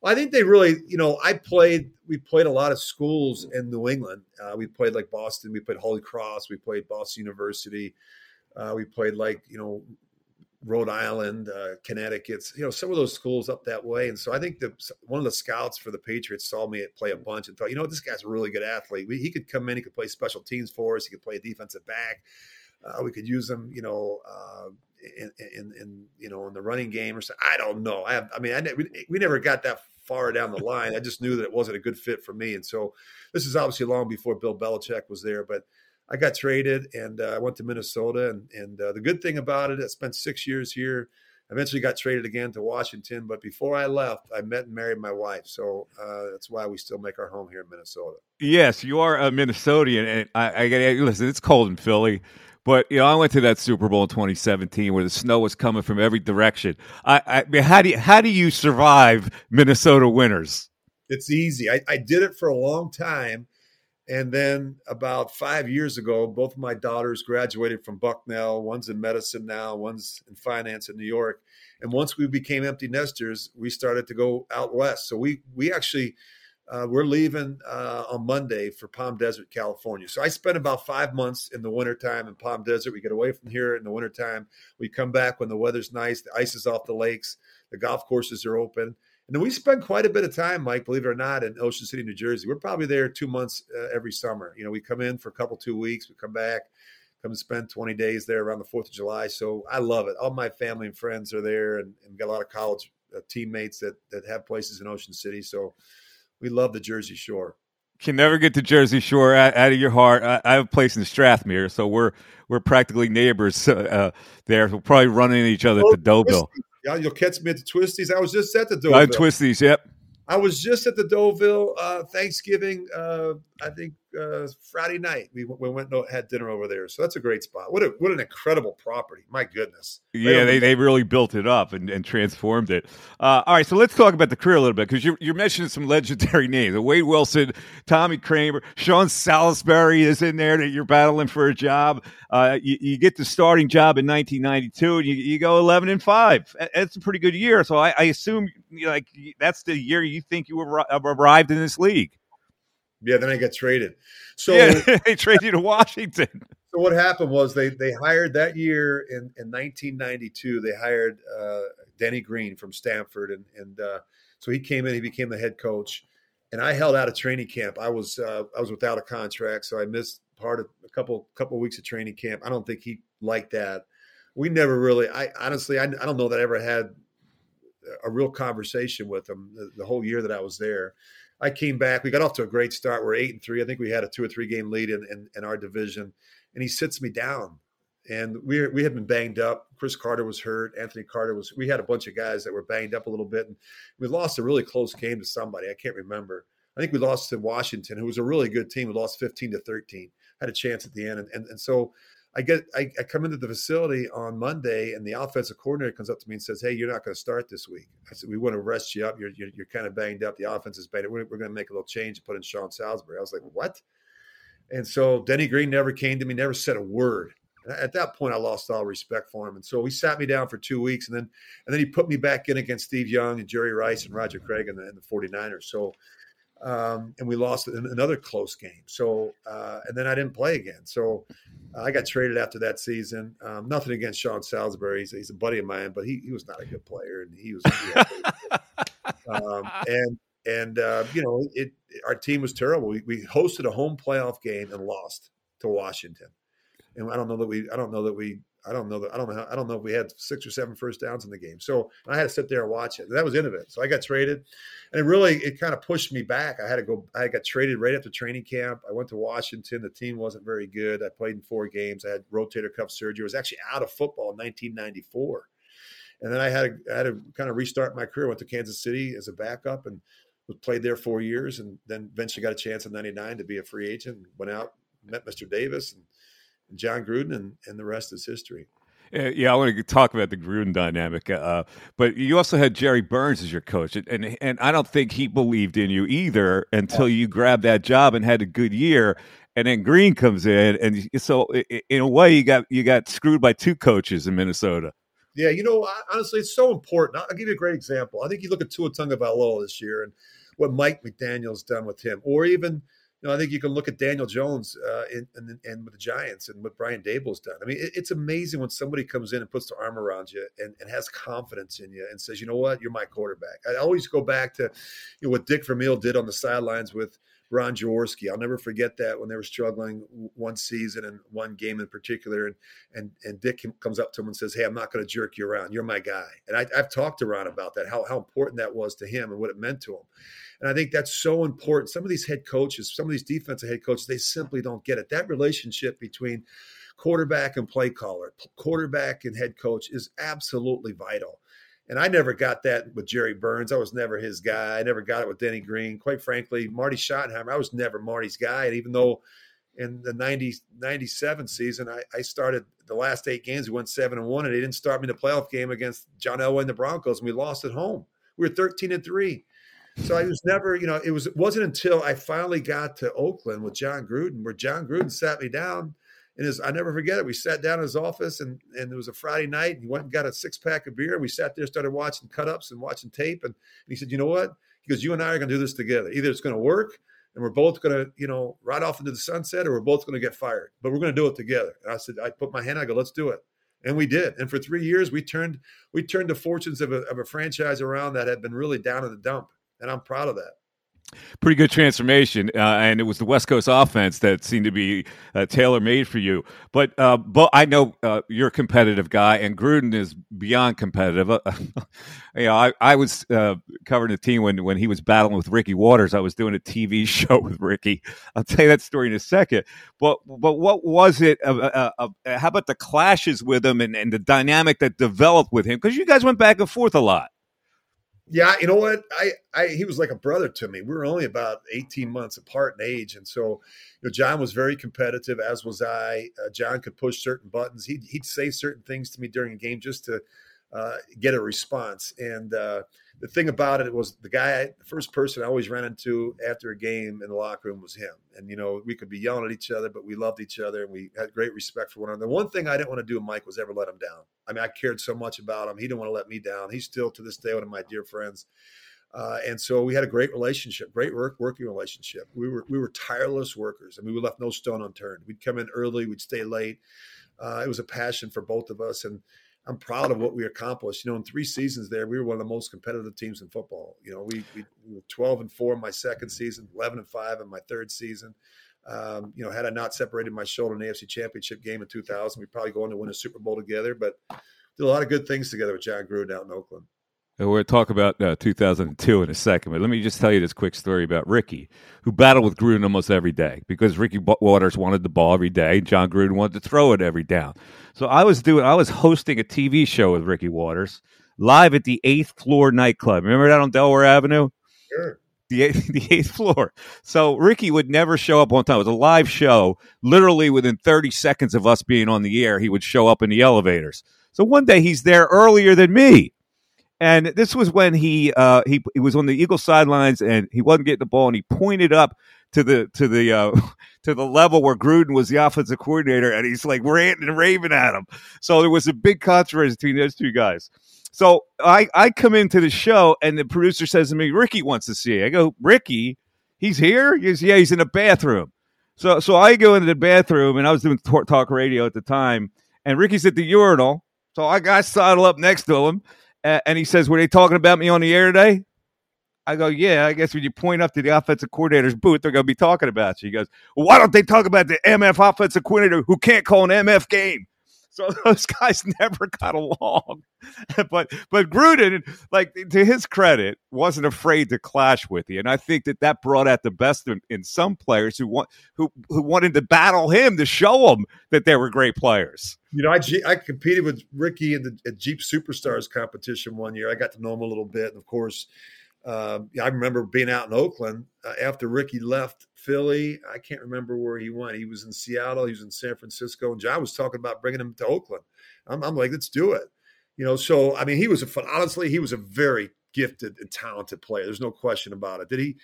Well, I think they really, you know, I played. We played a lot of schools in New England. Uh, we played like Boston. We played Holy Cross. We played Boston University. Uh, we played like you know Rhode Island, uh, Connecticut, you know, some of those schools up that way. And so I think the one of the scouts for the Patriots saw me play a bunch and thought, you know, this guy's a really good athlete. We, he could come in, he could play special teams for us, he could play a defensive back. Uh, we could use him, you know, uh, in, in, you know in the running game or something. I don't know. I, have, I mean, I ne- we, we never got that far down the line. I just knew that it wasn't a good fit for me. And so this is obviously long before Bill Belichick was there, but I got traded and uh, I went to Minnesota. And, and uh, the good thing about it, I spent six years here. Eventually got traded again to Washington. But before I left, I met and married my wife. So uh, that's why we still make our home here in Minnesota. Yes, you are a Minnesotan. And I, I listen, it's cold in Philly. But you know, I went to that Super Bowl in 2017 where the snow was coming from every direction. I, I how do you, how do you survive Minnesota winters? It's easy. I, I did it for a long time, and then about five years ago, both of my daughters graduated from Bucknell. One's in medicine now, one's in finance in New York. And once we became empty nesters, we started to go out west. So we we actually uh, we're leaving uh, on Monday for Palm Desert, California. So I spent about five months in the wintertime in Palm Desert. We get away from here in the wintertime. We come back when the weather's nice, the ice is off the lakes, the golf courses are open. And then we spend quite a bit of time, Mike, believe it or not, in Ocean City, New Jersey. We're probably there two months uh, every summer. You know, we come in for a couple, two weeks, we come back, come and spend 20 days there around the 4th of July. So I love it. All my family and friends are there, and, and got a lot of college uh, teammates that, that have places in Ocean City. So we love the Jersey Shore. Can never get to Jersey Shore out, out of your heart. I, I, have a place in Strathmere, so we're we're practically neighbors uh, there. We'll probably run into each other oh, at the Deauville. Yeah, you'll catch me at the Twisties. I was just at the Deauville. Uh, Twisties, yep. I was just at the Deauville uh, Thanksgiving. Uh, I think uh, Friday night we, we went and had dinner over there. So that's a great spot. What a what an incredible property! My goodness. Yeah, they, they really built it up and, and transformed it. Uh, all right, so let's talk about the career a little bit because you're, you're mentioning some [laughs] legendary names: Wade Wilson, Tommy Kramer, Sean Salisbury is in there that you're battling for a job. Uh, you, you, get the starting job in 1992, and you, you go 11 and five. That's a pretty good year. So I, I assume you know, like that's the year you think you arrived in this league. Yeah, then I got traded. So yeah, [laughs] they traded you to Washington. So what happened was they they hired that year in, in 1992. They hired uh, Denny Green from Stanford, and and uh, so he came in. He became the head coach, and I held out a training camp. I was uh, I was without a contract, so I missed part of a couple couple of weeks of training camp. I don't think he liked that. We never really. I honestly, I, I don't know that I ever had a real conversation with him the, the whole year that I was there. I came back. We got off to a great start. We're eight and three. I think we had a two or three game lead in, in, in our division. And he sits me down. And we we had been banged up. Cris Carter was hurt. Anthony Carter was. We had a bunch of guys that were banged up a little bit, and we lost a really close game to somebody. I can't remember. I think we lost to Washington, who was a really good team. We lost fifteen to thirteen. Had a chance at the end, and and, and so I get I, I, come into the facility on Monday, and the offensive coordinator comes up to me and says, "Hey, you're not going to start this week." I said, "We want to rest you up. You're you're, you're kind of banged up. The offense is banged. We're, we're going to make a little change and put in Sean Salisbury." I was like, "What?" And so Denny Green never came to me, never said a word. At that point, I lost all respect for him, and so he sat me down for two weeks, and then and then he put me back in against Steve Young and Jerry Rice and Roger Craig and the, and the 49ers. So um, and we lost another close game. So, uh, and then I didn't play again. So uh, I got traded after that season. Um, nothing against Sean Salisbury; he's, he's, a buddy of mine, but he, he was not a good player, and he was. um, [laughs] and and uh, you know, it, it, our team was terrible. We, we hosted a home playoff game and lost to Washington. And I don't know that we I don't know that we I don't know that I don't know I don't know if we had six or seven first downs in the game. So I had to sit there and watch it. And that was end of it. So I got traded, and it really it kind of pushed me back. I had to go. I got traded right after training camp. I went to Washington. The team wasn't very good. I played in four games. I had rotator cuff surgery. I was actually out of football in 1994, and then I had to, I had to kind of restart my career. Went to Kansas City as a backup and was played there four years, and then eventually got a chance in '99 to be a free agent. Went out, met Mr. Davis, and Jon Gruden, and, and the rest is history. Uh, yeah, I want to talk about the Gruden dynamic, uh, but you also had Jerry Burns as your coach, and and I don't think he believed in you either until you grabbed that job and had a good year, and then Green comes in, and so in a way you got you got screwed by two coaches in Minnesota. Yeah, you know, honestly, it's so important. I'll give you a great example. I think you look at Tua Tagovailoa this year and what Mike McDaniel's done with him, or even you know, I think you can look at Daniel Jones uh, in, in, in, with the Giants and what Brian Daboll's done. I mean, it, it's amazing when somebody comes in and puts their arm around you and, and, has confidence in you and says, you know what, you're my quarterback. I always go back to you know, what Dick Vermeil did on the sidelines with Ron Jaworski. I'll never forget that when they were struggling one season and one game in particular. And and and Dick comes up to him and says, "Hey, I'm not going to jerk you around. You're my guy." And I, have talked to Ron about that, how how important that was to him and what it meant to him. And I think that's so important. Some of these head coaches, some of these defensive head coaches, they simply don't get it. That relationship between quarterback and play caller, quarterback and head coach is absolutely vital. And I never got that with Jerry Burns. I was never his guy. I never got it with Denny Green. Quite frankly, Marty Schottenheimer, I was never Marty's guy. And even though in the 90, 97 season, I, I started the last eight games, we went seven and one, and they didn't start me in the playoff game against John Elway and the Broncos, and we lost at home. We were 13 and three. So I was never, you know, it was it wasn't until I finally got to Oakland with Jon Gruden, where Jon Gruden sat me down in his I never forget it. We sat down in his office and and it was a Friday night. And he went and got a six pack of beer. We sat there, started watching cut ups and watching tape. And, and he said, you know what? He goes, you and I are gonna do this together. Either it's gonna work and we're both gonna, you know, ride off into the sunset, or we're both gonna get fired. But we're gonna do it together. And I said, I put my hand, I go, let's do it. And we did. And for three years we turned we turned the fortunes of a, of a franchise around that had been really down in the dump. And I'm proud of that pretty good transformation, uh, and it was the West Coast offense that seemed to be uh, tailor made for you. But uh, but I know uh, you're a competitive guy, and Gruden is beyond competitive. [laughs] you know, I, I was uh, covering the team when when he was battling with Ricky Watters. I was doing a TV [laughs] show with Ricky. I'll tell you that story in a second. But but what was it? Uh, how about the clashes with him and, and the dynamic that developed with him? Because you guys went back and forth a lot. Yeah, you know what? I, I he was like a brother to me. We were only about 18 months apart in age. And so, you know, Jon was very competitive, as was I. Uh, Jon could push certain buttons. He'd, he'd say certain things to me during a game just to uh, get a response. And uh, the thing about it was the guy, the first person I always ran into after a game in the locker room was him. And, you know, we could be yelling at each other, but we loved each other and we had great respect for one another. The one thing I didn't want to do with Mike was ever let him down. I mean, I cared so much about him. He didn't want to let me down. He's still to this day one of my dear friends. Uh, and so we had a great relationship, great work, working relationship. We were we were tireless workers. I mean, we left no stone unturned. We'd come in early, we'd stay late. Uh, it was a passion for both of us, and I'm proud of what we accomplished. You know, in three seasons there, we were one of the most competitive teams in football. You know, we, we, we were 12 and four in my second season, 11 and five in my third season. Um, you know, had I not separated my shoulder in the AFC Championship game in 2000, we'd probably go on to win a Super Bowl together. But did a lot of good things together with Jon Gruden out in Oakland. We're going to talk about uh, 2002 in a second, but let me just tell you this quick story about Ricky, who battled with Gruden almost every day because Ricky Watters wanted the ball every day. Jon Gruden wanted to throw it every down. So I was doing, I was hosting a TV show with Ricky Watters live at the eighth floor nightclub. Remember that on Delaware Avenue? Sure. The eighth, [laughs] the eighth floor. So Ricky would never show up on time. It was a live show. Literally within 30 seconds of us being on the air, he would show up in the elevators. So one day he's there earlier than me. And this was when he uh, he he was on the Eagle sidelines and he wasn't getting the ball and he pointed up to the to the uh, [laughs] to the level where Gruden was the offensive coordinator and he's like ranting and raving at him. So there was a big controversy between those two guys. So I I come into the show and the producer says to me, Ricky wants to see. You. I go, Ricky, he's here. He goes, yeah, he's in the bathroom. So so I go into the bathroom and I was doing talk radio at the time and Ricky's at the urinal. So I got sidled up next to him and he says, "Were they talking about me on the air today?" I go, "Yeah, I guess when you point up to the offensive coordinator's booth, they're going to be talking about you." He goes, well, "Why don't they talk about the MF offensive coordinator who can't call an MF game?" So [laughs] those guys never got along. [laughs] but but Gruden, like to his credit, wasn't afraid to clash with you, and I think that that brought out the best in, in some players who want who who wanted to battle him to show them that they were great players. You know, I, I competed with Ricky in the Jeep Superstars competition one year. I got to know him a little bit, and of course, um, I remember being out in Oakland uh, after Ricky left Philly. I can't remember where he went. He was in Seattle. He was in San Francisco, and Jon was talking about bringing him to Oakland. I'm, I'm like, let's do it. You know, so I mean, he was a fun. Honestly, he was a very gifted and talented player. There's no question about it. Did he?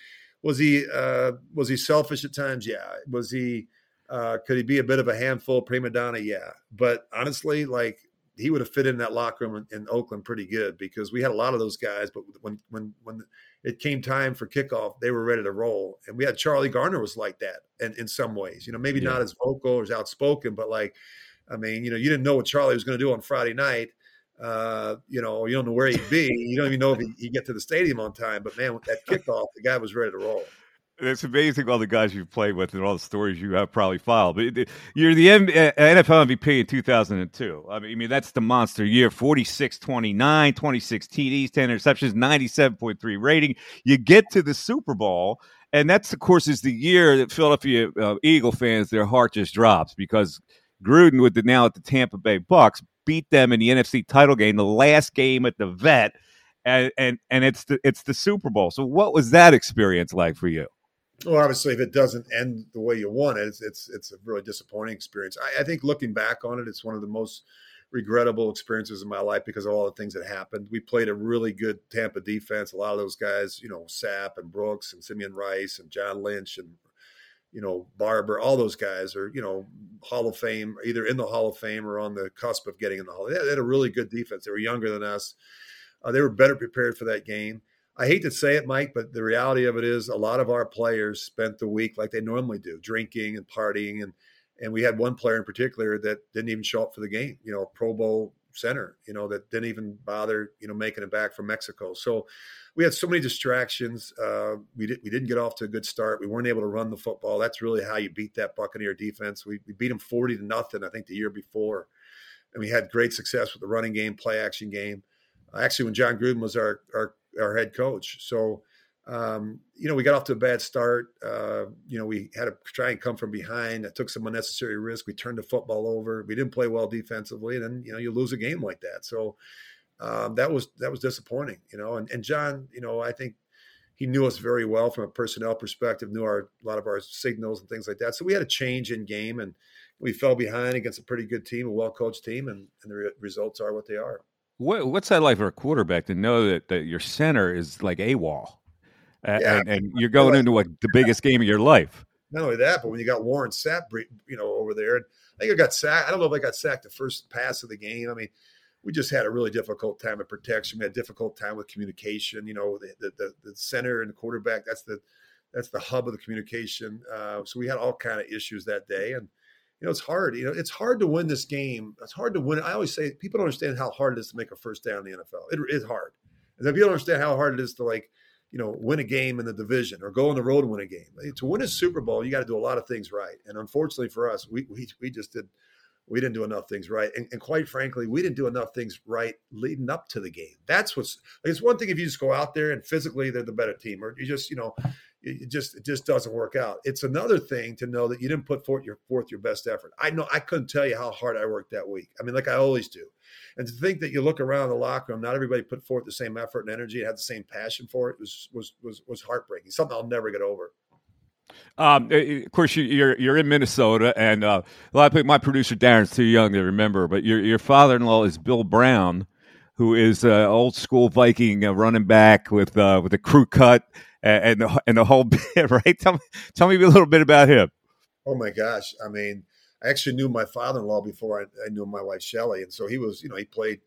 Was he? Uh, was he selfish at times? Yeah. Was he? Uh, could he be a bit of a handful, prima donna? Yeah. But honestly, like he would have fit in that locker room in, in, Oakland pretty good because we had a lot of those guys. But when when when it came time for kickoff, they were ready to roll. And we had Charlie Garner was like that, and in some ways, you know, maybe yeah. not as vocal or as outspoken, but like, I mean, you know, you didn't know what Charlie was going to do on Friday night. Uh, you know, you don't know where he'd be. You don't even know if he, he get to the stadium on time. But man, with that kickoff, the guy was ready to roll. It's amazing all the guys you've played with and all the stories you have probably filed. But you're the NFL MVP in 2002. I mean, that's the monster year 46 29, 26 TDs, 10 interceptions, 97.3 rating. You get to the Super Bowl, and that's, of course, is the year that Philadelphia uh, Eagle fans, their heart just drops because Gruden, with the now at the Tampa Bay Bucks, beat them in the NFC title game, the last game at the vet. And, and and it's the it's the Super Bowl. So what was that experience like for you? Well, obviously, if it doesn't end the way you want it, it's it's, it's a really disappointing experience. I, I, think looking back on it, it's one of the most regrettable experiences in my life because of all the things that happened. We played a really good Tampa defense. A lot of those guys, you know, Sapp and Brooks and Simeon Rice and John Lynch and you know Barber, all those guys are you know Hall of Fame, either in the Hall of Fame or on the cusp of getting in the Hall. They had a really good defense. They were younger than us. Uh, they were better prepared for that game I hate to say it, Mike, but the reality of it is a lot of our players spent the week like they normally do, drinking and partying. And, and we had one player in particular that didn't even show up for the game, you know, Pro Bowl center, you know, that didn't even bother, you know, making it back from Mexico. So we had so many distractions. Uh, we, did, we didn't get off to a good start. We weren't able to run the football. That's really how you beat that Buccaneer defense. We, we beat them 40 to nothing, I think, the year before. And we had great success with the running game, play action game. Actually, when Jon Gruden was our, our our head coach. So, um, you know, we got off to a bad start. Uh, you know, we had to try and come from behind. It took some unnecessary risk. We turned the football over. We didn't play well defensively, and then you know you lose a game like that. So um, that was that was disappointing. You know, and, and Jon, you know, I think he knew us very well from a personnel perspective. Knew our a lot of our signals and things like that. So we had a change in game, and we fell behind against a pretty good team, a well coached team, and, and the re- results are what they are. What, what's that like for a quarterback to know that, that your center is like a wall, yeah. and, and, you're going into like the biggest game of your life? Not only that, but when you got Warren Sapp, you know, over there, and I think I got sacked. I don't know if I got sacked the first pass of the game. I mean, we just had a really difficult time of protection. We had a difficult time with communication. You know, the the, the center and the quarterback. That's the that's the hub of the communication. Uh, so we had all kind of issues that day, and you know, it's hard. You know, it's hard to win this game. It's hard to win. I always say people don't understand how hard it is to make a first down in the NFL. It is hard. And if you don't understand how hard it is to like, you know, win a game in the division or go on the road and win a game. To win a Super Bowl, you got to do a lot of things right. And unfortunately for us, we we, we just did we didn't do enough things right. And, and, quite frankly, we didn't do enough things right leading up to the game. That's what's like, it's one thing if you just go out there and physically they're the better team, or you just, you know, it just it just doesn't work out. It's another thing to know that you didn't put forth your forth your best effort. I know I couldn't tell you how hard I worked that week. I mean, like I always do. And to think that you look around the locker room, not everybody put forth the same effort and energy, and had the same passion for it was was was was heartbreaking. Something I'll never get over. Um, eh, eh, of course, you're you're in Minnesota, and uh, a lot my producer Darren's too young to remember, but your your father in law is Bill Brown, who is uh, old school Viking uh, running back with uh, with a crew cut and the, and the whole [laughs] bit, right? Tell me, tell me a little bit about him. Oh my gosh! I mean, I actually knew my father-in-law before I, I knew my wife Shelly, and so he was, you know, he played.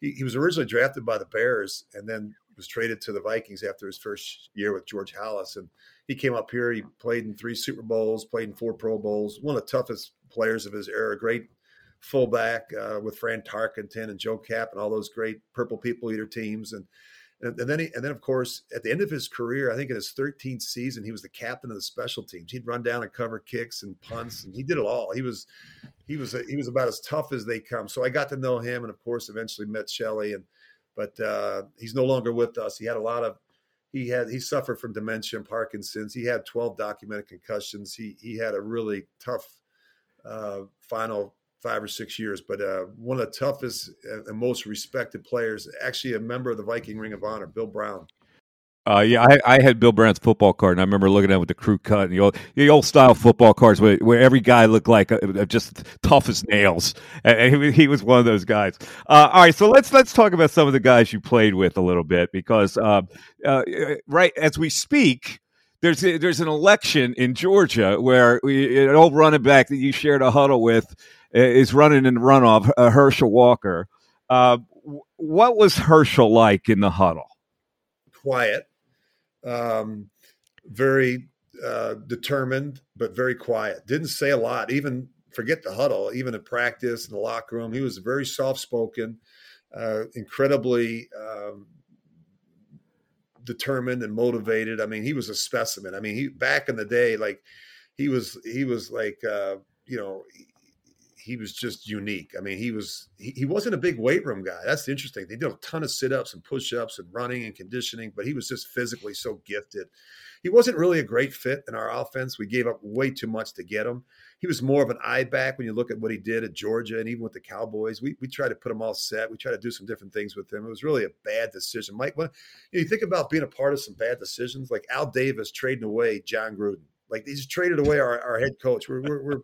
He, he was originally drafted by the Bears, and then was traded to the Vikings after his first year with George Halas, and he came up here. He played in three Super Bowls, played in four Pro Bowls. One of the toughest players of his era. Great fullback uh, with Fran Tarkenton and Joe Kapp and all those great Purple People Eater teams, and and, then he, and then of course at the end of his career, I think in his 13th season, he was the captain of the special teams. He'd run down and cover kicks and punts, and he did it all. He was he was he was about as tough as they come. So I got to know him, and of course eventually met Shelly. And but uh, he's no longer with us. He had a lot of he had he suffered from dementia and Parkinson's. He had 12 documented concussions. He he had a really tough uh, final five or six years, but uh, one of the toughest and most respected players, actually a member of the Viking Ring of Honor, Bill Brown. Uh, yeah, I, I, had Bill Brown's football card, and I remember looking at it with the crew cut and the old, the old style football cards where, where every guy looked like uh, a just tough as nails, and he, he was one of those guys. Uh, all right, so let's let's talk about some of the guys you played with a little bit because uh, uh right as we speak, there's a, there's an election in Georgia where we, an old running back that you shared a huddle with is running in the runoff, uh, Herschel Walker. Uh, what was Herschel like in the huddle? Quiet, um, very uh, determined, but very quiet. Didn't say a lot. Even forget the huddle. Even in practice in the locker room, he was very soft spoken, uh, incredibly um, determined and motivated. I mean, he was a specimen. I mean, he back in the day, like he was, he was like, uh, you know, he was just unique. I mean, he was he, he wasn't a big weight room guy. That's interesting. They did a ton of sit ups and push ups and running and conditioning, but he was just physically so gifted. He wasn't really a great fit in our offense. We gave up way too much to get him. He was more of an I-back when you look at what he did at Georgia and even with the Cowboys. We we tried to put him all set. We tried to do some different things with him. It was really a bad decision. Mike, when you, know, you think about being a part of some bad decisions, like Al Davis trading away Jon Gruden. Like just traded away our, our head coach. We're, we're, we're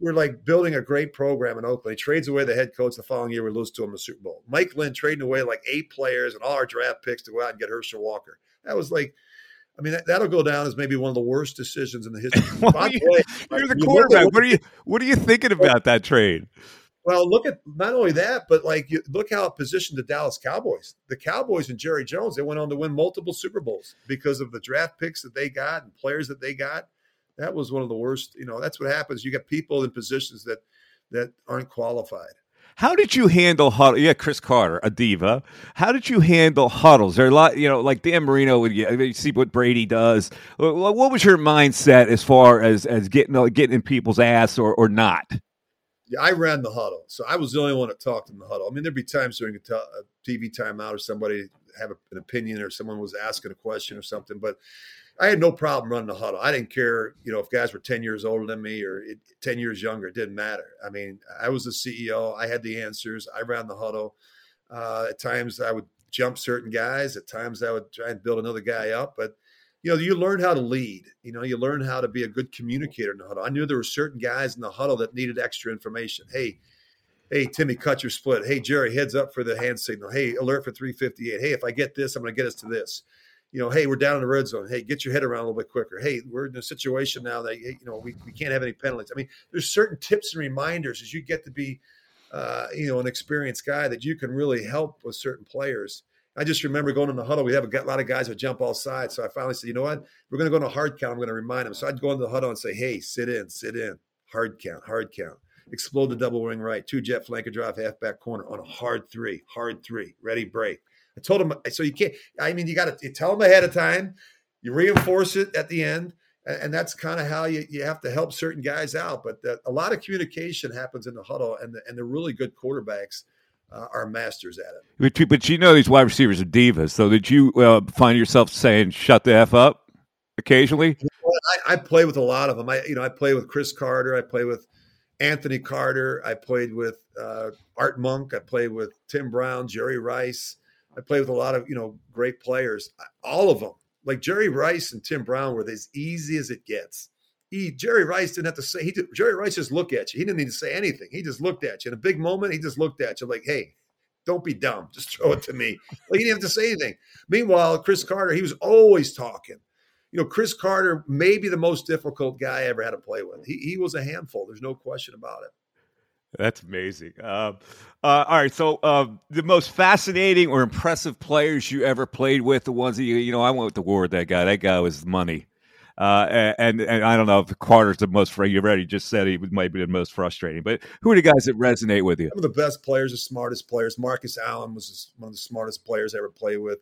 we're like building a great program in Oakland. He trades away the head coach the following year. We lose to him in the Super Bowl. Mike Lynn trading away like eight players and all our draft picks to go out and get Herschel Walker. That was like, I mean, that, will go down as maybe one of the worst decisions in the history. [laughs] well, you, are the quarterback. What are you What are you thinking about that trade? Well, look at not only that, but like you, look how it positioned the Dallas Cowboys. The Cowboys and Jerry Jones, they went on to win multiple Super Bowls because of the draft picks that they got and players that they got that was one of the worst. You know, that's what happens. You get people in positions that that aren't qualified. How did you handle huddle? Yeah, Cris Carter, a diva. How did you handle huddles? There are a lot, you know, like Dan Marino would. You see what Brady does. What was your mindset as far as as getting uh, getting in people's ass or or not? Yeah, I ran the huddle, so I was the only one that talked in the huddle. I mean, there'd be times during a, t- a TV timeout or somebody have a, an opinion or someone was asking a question or something, but I had no problem running the huddle. I didn't care, you know, if guys were 10 years older than me or 10 years younger, it didn't matter. I mean, I was the CEO. I had the answers. I ran the huddle. Uh, at times I would jump certain guys. At times I would try and build another guy up. But, you know, you learn how to lead. You know, you learn how to be a good communicator in the huddle. I knew there were certain guys in the huddle that needed extra information. Hey, hey, Timmy, cut your split. Hey, Jerry, heads up for the hand signal. Hey, alert for 358. Hey, if I get this, I'm going to get us to this you know, hey, we're down in the red zone. Hey, get your head around a little bit quicker. Hey, we're in a situation now that you know we, we can't have any penalties. I mean, there's certain tips and reminders as you get to be, uh, you know, an experienced guy that you can really help with certain players. I just remember going in the huddle. We have a lot of guys that jump all sides. So I finally said, you know what? We're going to go into hard count. I'm going to remind them. So I'd go into the huddle and say, hey, sit in, sit in, hard count, hard count. Explode the double wing right, two jet flanker drive, halfback corner on a hard three, hard three, ready break I told him, so you can't, I mean, you got to tell them ahead of time, you reinforce it at the end. And that's kind of how you, you have to help certain guys out. But the, a lot of communication happens in the huddle, and the, and the really good quarterbacks uh, are masters at it. But, but you know these wide receivers are divas. So did you uh, find yourself saying "shut the f up" occasionally? I, I, play with a lot of them. I you know I play with Cris Carter. I play with Anthony Carter. I played with uh, Art Monk. I played with Tim Brown, Jerry Rice. I played with a lot of you know great players, all of them. Like Jerry Rice and Tim Brown were as easy as it gets. He, Jerry Rice didn't have to say. He did, Jerry Rice just looked at you. He didn't need to say anything. He just looked at you in a big moment. He just looked at you like, "Hey, don't be dumb. [laughs] Just throw it to me." Like he didn't have to say anything. Meanwhile, Cris Carter, he was always talking. You know, Cris Carter may be the most difficult guy I ever had to play with. He, he was a handful. There's no question about it. That's amazing. Uh, uh, all right, so uh, the most fascinating or impressive players you ever played with, the ones that you, you know, I went with the war with that guy. That guy was money. Uh, and, and I don't know if Carter's the most. You already just said he might be the most frustrating. But who are the guys that resonate with you? Some of the best players, the smartest players. Marcus Allen was one of the smartest players I ever played with.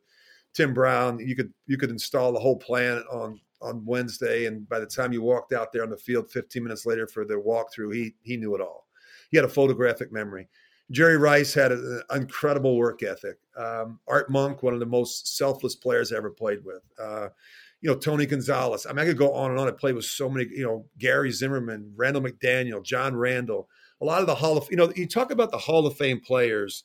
Tim Brown, you could you could install the whole plan on on Wednesday, and by the time you walked out there on the field, 15 minutes later for the walkthrough, he he knew it all. He had a photographic memory. Jerry Rice had an incredible work ethic. Um, Art Monk, one of the most selfless players I ever played with. Uh, you know, Tony Gonzalez. I mean, I could go on and on. I played with so many, you know, Gary Zimmerman, Randall McDaniel, John Randle, a lot of the Hall of, you know, you talk about the Hall of Fame players,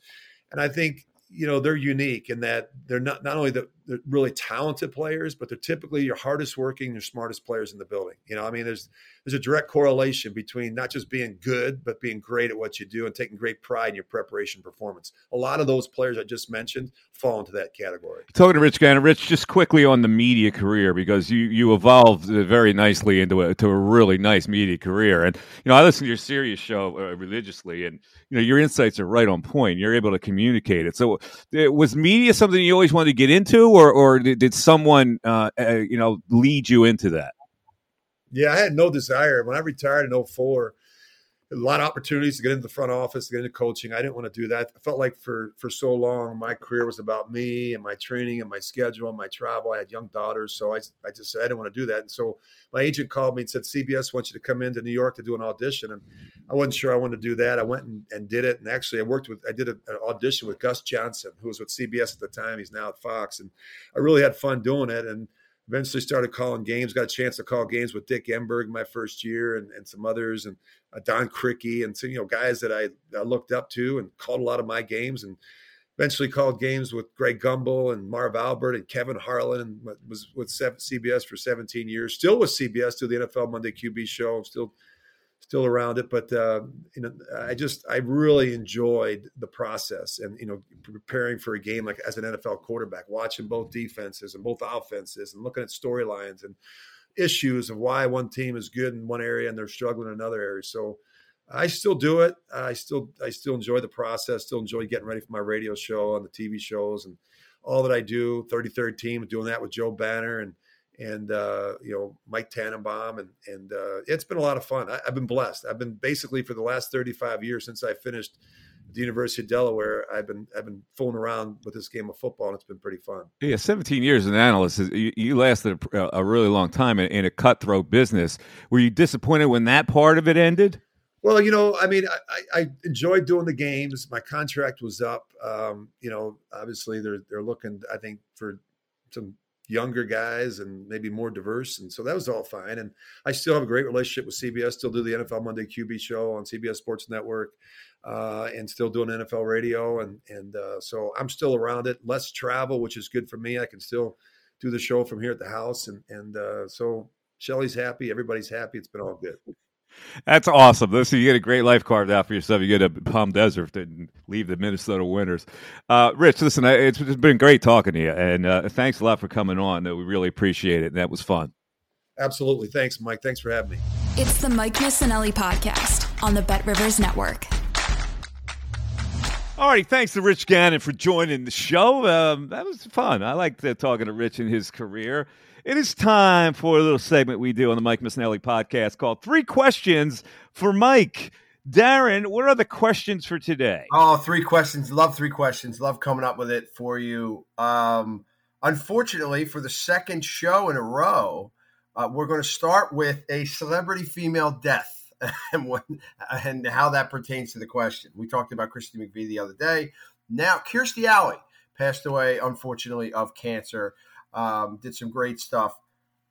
and I think, you know, they're unique in that they're not, not only the, they're really talented players, but they're typically your hardest working, your smartest players in the building. You know, I mean, there's there's a direct correlation between not just being good, but being great at what you do and taking great pride in your preparation performance. A lot of those players I just mentioned fall into that category. Talking to Rich Gannon, Rich, just quickly on the media career because you you evolved very nicely into a to a really nice media career, and you know I listen to your Sirius show uh, religiously, and you know your insights are right on point. You're able to communicate it. So, uh, was media something you always wanted to get into, or or did someone uh, uh, you know lead you into that? Yeah, I had no desire. When I retired in 04, a lot of opportunities to get into the front office, to get into coaching. I didn't want to do that. I felt like for for so long, my career was about me and my training and my schedule and my travel. I had young daughters, so I, I just said I didn't want to do that. And so my agent called me and said, CBS wants you to come into New York to do an audition. And I wasn't sure I wanted to do that. I went and, and did it. And actually, I worked with, I did a, an audition with Gus Johnson, who was with CBS at the time. He's now at Fox. And I really had fun doing it. And eventually started calling games. Got a chance to call games with Dick Enberg my first year, and, and some others, and uh, Don Criqui, and so you know guys that I, I, looked up to, and called a lot of my games, and eventually called games with Greg Gumbel and Marv Albert and Kevin Harlan, and was with CBS for 17 years. Still with CBS through the NFL Monday QB show. Still still around it. But uh, you know, I just I really enjoyed the process and you know preparing for a game like as an NFL quarterback, watching both defenses and both offenses and looking at storylines and issues of why one team is good in one area and they're struggling in another area. So. I still do it. I still I still enjoy the process. Still enjoy getting ready for my radio show and the TV shows and all that I do. 33rd team, doing that with Joe Banner and and uh, you know Mike Tannenbaum, and and uh, it's been a lot of fun. I, have been blessed. I've been basically for the last 35 years since I finished the University of Delaware. I've been I've been fooling around with this game of football, and it's been pretty fun. Yeah, 17 years as an analyst. You, you lasted a, a, really long time in, in, a cutthroat business. Were you disappointed when that part of it ended? Well, you know, I mean, I, I enjoyed doing the games. My contract was up. Um, you know, obviously they're they're looking, I think, for some younger guys and maybe more diverse. And so that was all fine. And I still have a great relationship with CBS, still do the NFL Monday QB show on CBS Sports Network, uh, and still doing NFL radio. And, and uh, so I'm still around it. Less travel, which is good for me. I can still do the show from here at the house. And, and uh, so Shelly's happy. Everybody's happy. It's been all good. That's awesome. Listen, you get a great life carved out for yourself. You get a Palm Desert and leave the Minnesota Winters. Uh, Rich, listen, it's been great talking to you, and uh, thanks a lot for coming on. We really appreciate it, and that was fun. Absolutely. Thanks, Mike. Thanks for having me. It's the Mike Missanelli podcast on the BetRivers Network. All right, thanks to Rich Gannon for joining the show. Um, that was fun. I liked uh, talking to Rich in his career. It is time for a little segment we do on the Mike Missanelli podcast called Three Questions for Mike. Darren, what are the questions for today? Oh, three questions. Love three questions. Love coming up with it for you. Um, unfortunately, for the second show in a row, uh, we're going to start with a celebrity female death [laughs] and, what, and how that pertains to the question. We talked about Christy McVie the other day. Now, Kirstie Alley passed away, unfortunately, of cancer um, did some great stuff.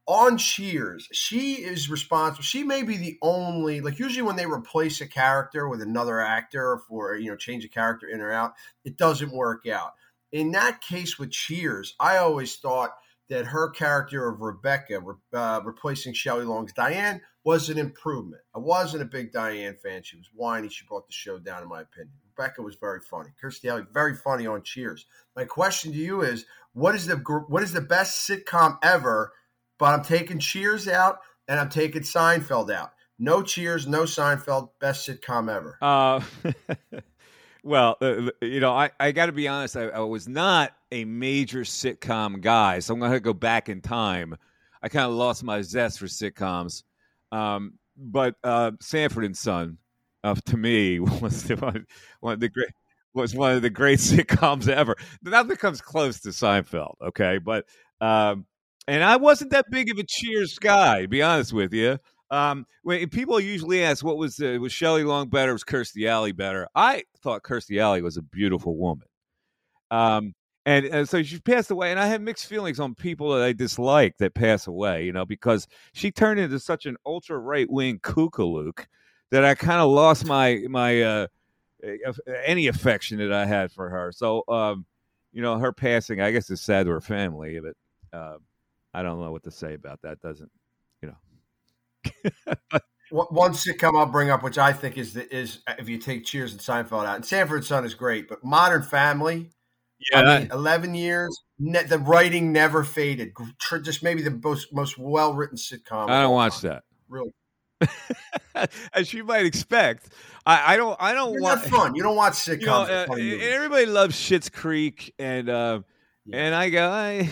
On Cheers, she is responsible. She may be the only, like usually when they replace a character with another actor for, you know, change a character in or out, it doesn't work out. In that case with Cheers, I always thought that her character of Rebecca, uh, replacing Shelley Long's Diane, was an improvement. I wasn't a big Diane fan. She was whiny. She brought the show down, in my opinion. Rebecca was very funny. Kirstie Alley, very funny on Cheers. My question to you is, what is the what is the best sitcom ever? But I'm taking Cheers out and I'm taking Seinfeld out. No Cheers, no Seinfeld. Best sitcom ever. Uh, [laughs] well, uh, you know, I, I got to be honest. I, I, was not a major sitcom guy, so I'm going to go back in time. I kind of lost my zest for sitcoms. Um, but uh, Sanford and Son, uh, to me, [laughs] was the one, one of the great was one of the great [laughs] sitcoms ever. Nothing comes close to Seinfeld, okay? But um, and I wasn't that big of a Cheers guy, to be honest with you. Um, when people usually ask, "What was the, was Shelley Long better? Was Kirstie Alley better?" I thought Kirstie Alley was a beautiful woman. Um, and, and so she passed away, and I have mixed feelings on people that I dislike that pass away. You know, because she turned into such an ultra right wing kookalook that I kind of lost my my uh, any affection that I had for her. So, um, you know, her passing, I guess, is sad to her family, but uh, I don't know what to say about that. Doesn't you know? [laughs] One sitcom I'll bring up, which I think is the, is if you take Cheers and Seinfeld out, and Sanford Son is great, but Modern Family, yeah, I mean, eleven years, ne- the writing never faded. Just maybe the most most well written sitcom. I don't watch that. Really, [laughs] as you might expect, I, I don't. I don't You're want fun. You don't watch sitcoms. You know, uh, and everybody loves Schitt's Creek, and uh, yeah. and I go, I,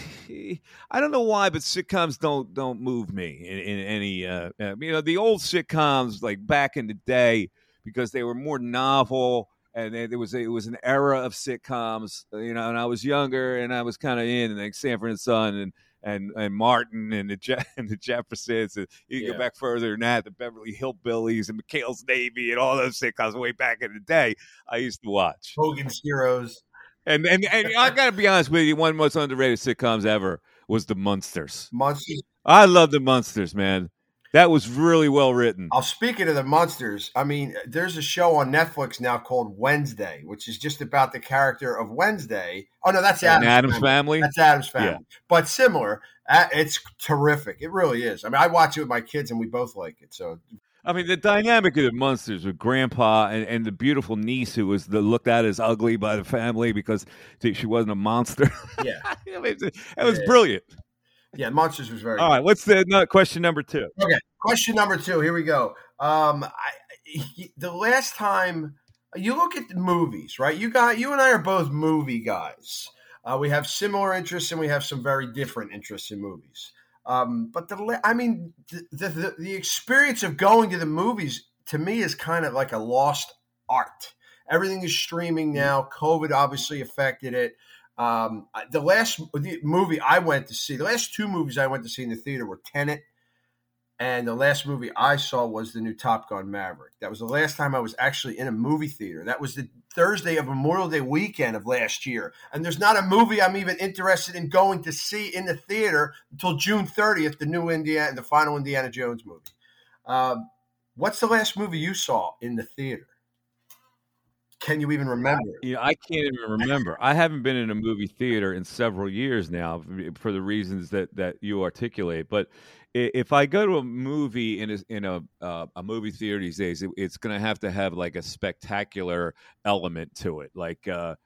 I don't know why, but sitcoms don't don't move me in, in any. Uh, uh, you know, the old sitcoms like back in the day because they were more novel. And there was it was an era of sitcoms, you know, and I was younger and I was kind of in like Sanford and Son and and and Martin and the Je- [laughs] and the Jeffersons, and you yeah. go back further than that, the Beverly Hillbillies and McHale's Navy and all those sitcoms way back in the day. I used to watch Hogan's Heroes. And and, and I got to be honest with you, one of the most underrated sitcoms ever was the Munsters. Munsters. I love the Munsters, man. That was really well written. Oh, I'll speak of the Munsters. I mean, there's a show on Netflix now called Wednesday, which is just about the character of Wednesday. Oh no, that's Addams, Addams family. family. That's Addams family, yeah. but similar. Uh, it's terrific. It really is. I mean, I watch it with my kids, and we both like it. So I mean, the dynamic of the Munsters with Grandpa and, and the beautiful niece who was the, looked at as ugly by the family because she wasn't a monster. [laughs] Yeah, it was, it was yeah. brilliant. Yeah, Munsters was very. All right, what's the no, question number two? Okay, question number two. Here we go. Um, I, the last time you look at the movies, right? You got you and I are both movie guys. Uh, we have similar interests and we have some very different interests in movies. Um, but the, I mean, the, the the experience of going to the movies to me is kind of like a lost art. Everything is streaming now. COVID obviously affected it. Um, the last movie I went to see, the last two movies I went to see in the theater were Tenet, and the last movie I saw was the new Top Gun Maverick. That was the last time I was actually in a movie theater. That was the Thursday of Memorial Day weekend of last year. And there's not a movie I'm even interested in going to see in the theater until June 30th, the new Indiana, the final Indiana Jones movie. Um, what's the last movie you saw in the theater? Can you even remember? Yeah, I can't even remember. I haven't been in a movie theater in several years now for the reasons that that you articulate. But if I go to a movie in a in a uh, a movie theater these days, it, it's going to have to have like a spectacular element to it, like. Uh,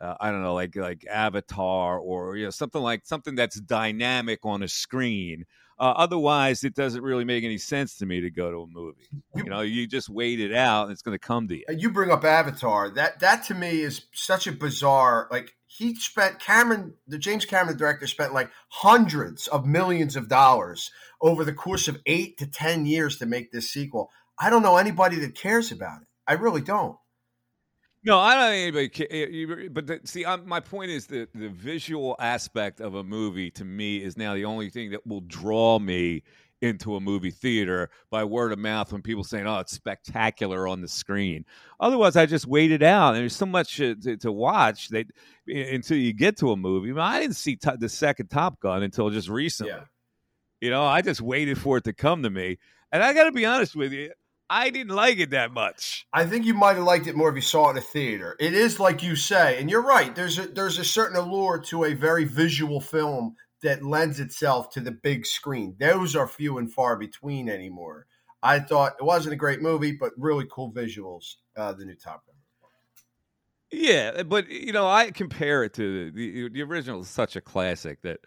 uh, I don't know, like like Avatar or you know something like something that's dynamic on a screen. Uh, otherwise, it doesn't really make any sense to me to go to a movie. You, you know, you just wait it out, and it's going to come to you. You bring up Avatar. That that to me is such a bizarre. Like he spent Cameron, the James Cameron director, spent like hundreds of millions of dollars over the course of eight to ten years to make this sequel. I don't know anybody that cares about it. I really don't. No, I don't think anybody. Care, eh, but the, see, I'm, my point is that the visual aspect of a movie to me is now the only thing that will draw me into a movie theater by word of mouth when people saying, "Oh, it's spectacular on the screen." Otherwise, I just wait it out. And there's so much to, to, to watch that eh, until you get to a movie. I, mean, I didn't see t- the second Top Gun until just recently. Yeah. You know, I just waited for it to come to me. And I got to be honest with you, I didn't like it that much. I think you might have liked it more if you saw it in a theater. It is like you say, and you're right. There's a, there's a certain allure to a very visual film that lends itself to the big screen. Those are few and far between anymore. I thought it wasn't a great movie, but really cool visuals. Uh, the new Top Gun. Yeah, but you know, I compare it to the the original is such a classic that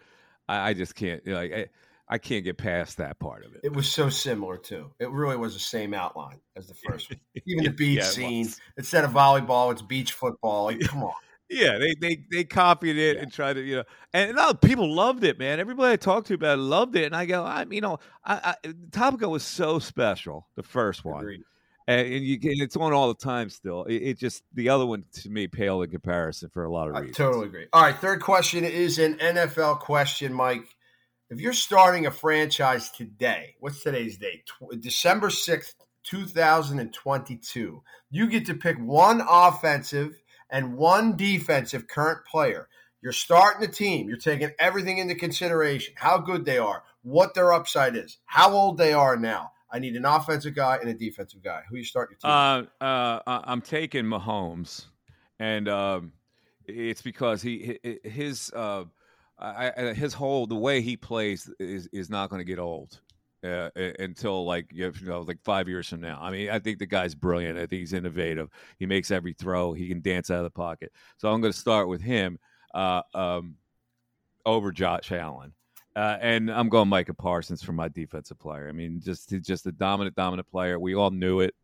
I, I just can't like. I, I can't get past that part of it. It was so similar too. It really was the same outline as the first one. [laughs] Even the beach yeah, scene, instead of volleyball, it's beach football. Like, come on. [laughs] Yeah, they they they copied it yeah. and tried to you know, and no, people loved it, man. Everybody I talked to about it loved it, and I go, I you know, I, I Top Gun was so special, the first one, Agreed. and, and you and it's on all the time still. It, it, just the other one to me paled in comparison for a lot of reasons. I totally agree. All right, third question is an NFL question, Mike. If you're starting a franchise today, what's today's date? December 6th, 2022. You get to pick one offensive and one defensive current player. You're starting a team. You're taking everything into consideration how good they are, what their upside is, how old they are now. I need an offensive guy and a defensive guy. Who you starting your team? Uh, uh, I'm taking Mahomes. And um, it's because he his uh, I, his whole the way he plays is is not going to get old. Uh, until like you know like five years from now. I mean, I think the guy's brilliant. I think he's innovative. He makes every throw. He can dance out of the pocket. So I'm going to start with him uh, um, over Josh Allen. Uh, and I'm going Micah Parsons for my defensive player. I mean, just just a dominant, dominant player. We all knew it,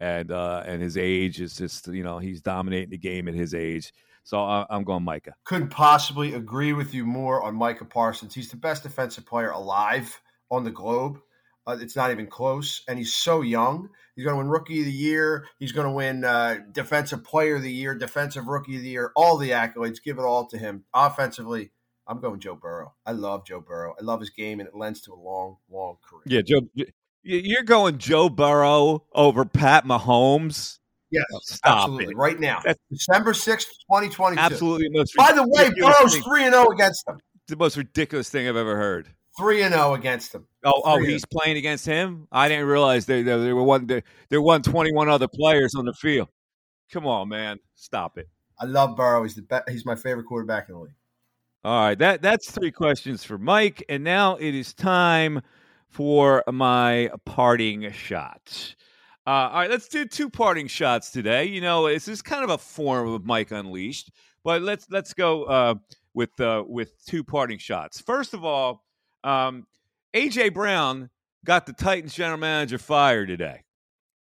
and uh, and his age is just you know he's dominating the game at his age. So I'm going Micah. Couldn't possibly agree with you more on Micah Parsons. He's the best defensive player alive on the globe. Uh, it's not even close, and he's so young. He's going to win Rookie of the Year. He's going to win uh, Defensive Player of the Year, Defensive Rookie of the Year, all the accolades. Give it all to him. Offensively, I'm going Joe Burrow. I love Joe Burrow. I love his game, and it lends to a long, long career. Yeah, Joe. You're going Joe Burrow over Pat Mahomes. Yes, Stop absolutely. It. Right now, That's December sixth, twenty twenty. Absolutely. By the way, Burrow's three and zero oh against them. The most ridiculous thing I've ever heard. Three and zero oh against them. Oh, oh, he's oh. playing against him. I didn't realize they there, there were one there, there were twenty one other players on the field. Come on, man, stop it. I love Burrow. He's the be- he's my favorite quarterback in the league. All right, that that's three questions for Mike, and now it is time for my parting shot. Uh, all right, let's do two parting shots today. You know, this is kind of a form of Mike Unleashed, but let's let's go uh, with uh, with two parting shots. First of all, um, AJ Brown got the Titans general manager fired today.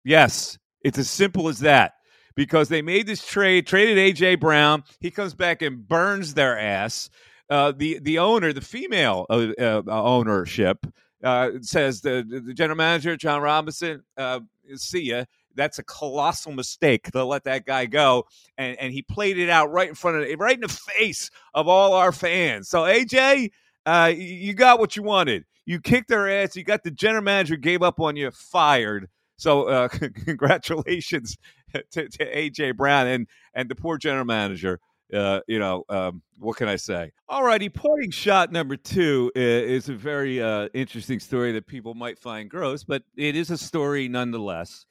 Yes, it's as simple as that. Because they made this trade, traded AJ Brown. He comes back and burns their ass. Uh, the the owner, the female uh, uh, ownership, uh, says the the general manager Jon Robinson, uh, see ya. That's a colossal mistake to let that guy go, and and he played it out right in front of right in the face of all our fans. So AJ, uh, you got what you wanted. You kicked their ass. You got the general manager gave up on you, fired. So uh, [laughs] congratulations [laughs] to, to, AJ Brown and and the poor general manager. Uh, you know, um, what can I say? All righty, parting shot number two is, is a very uh, interesting story that people might find gross, but it is a story nonetheless.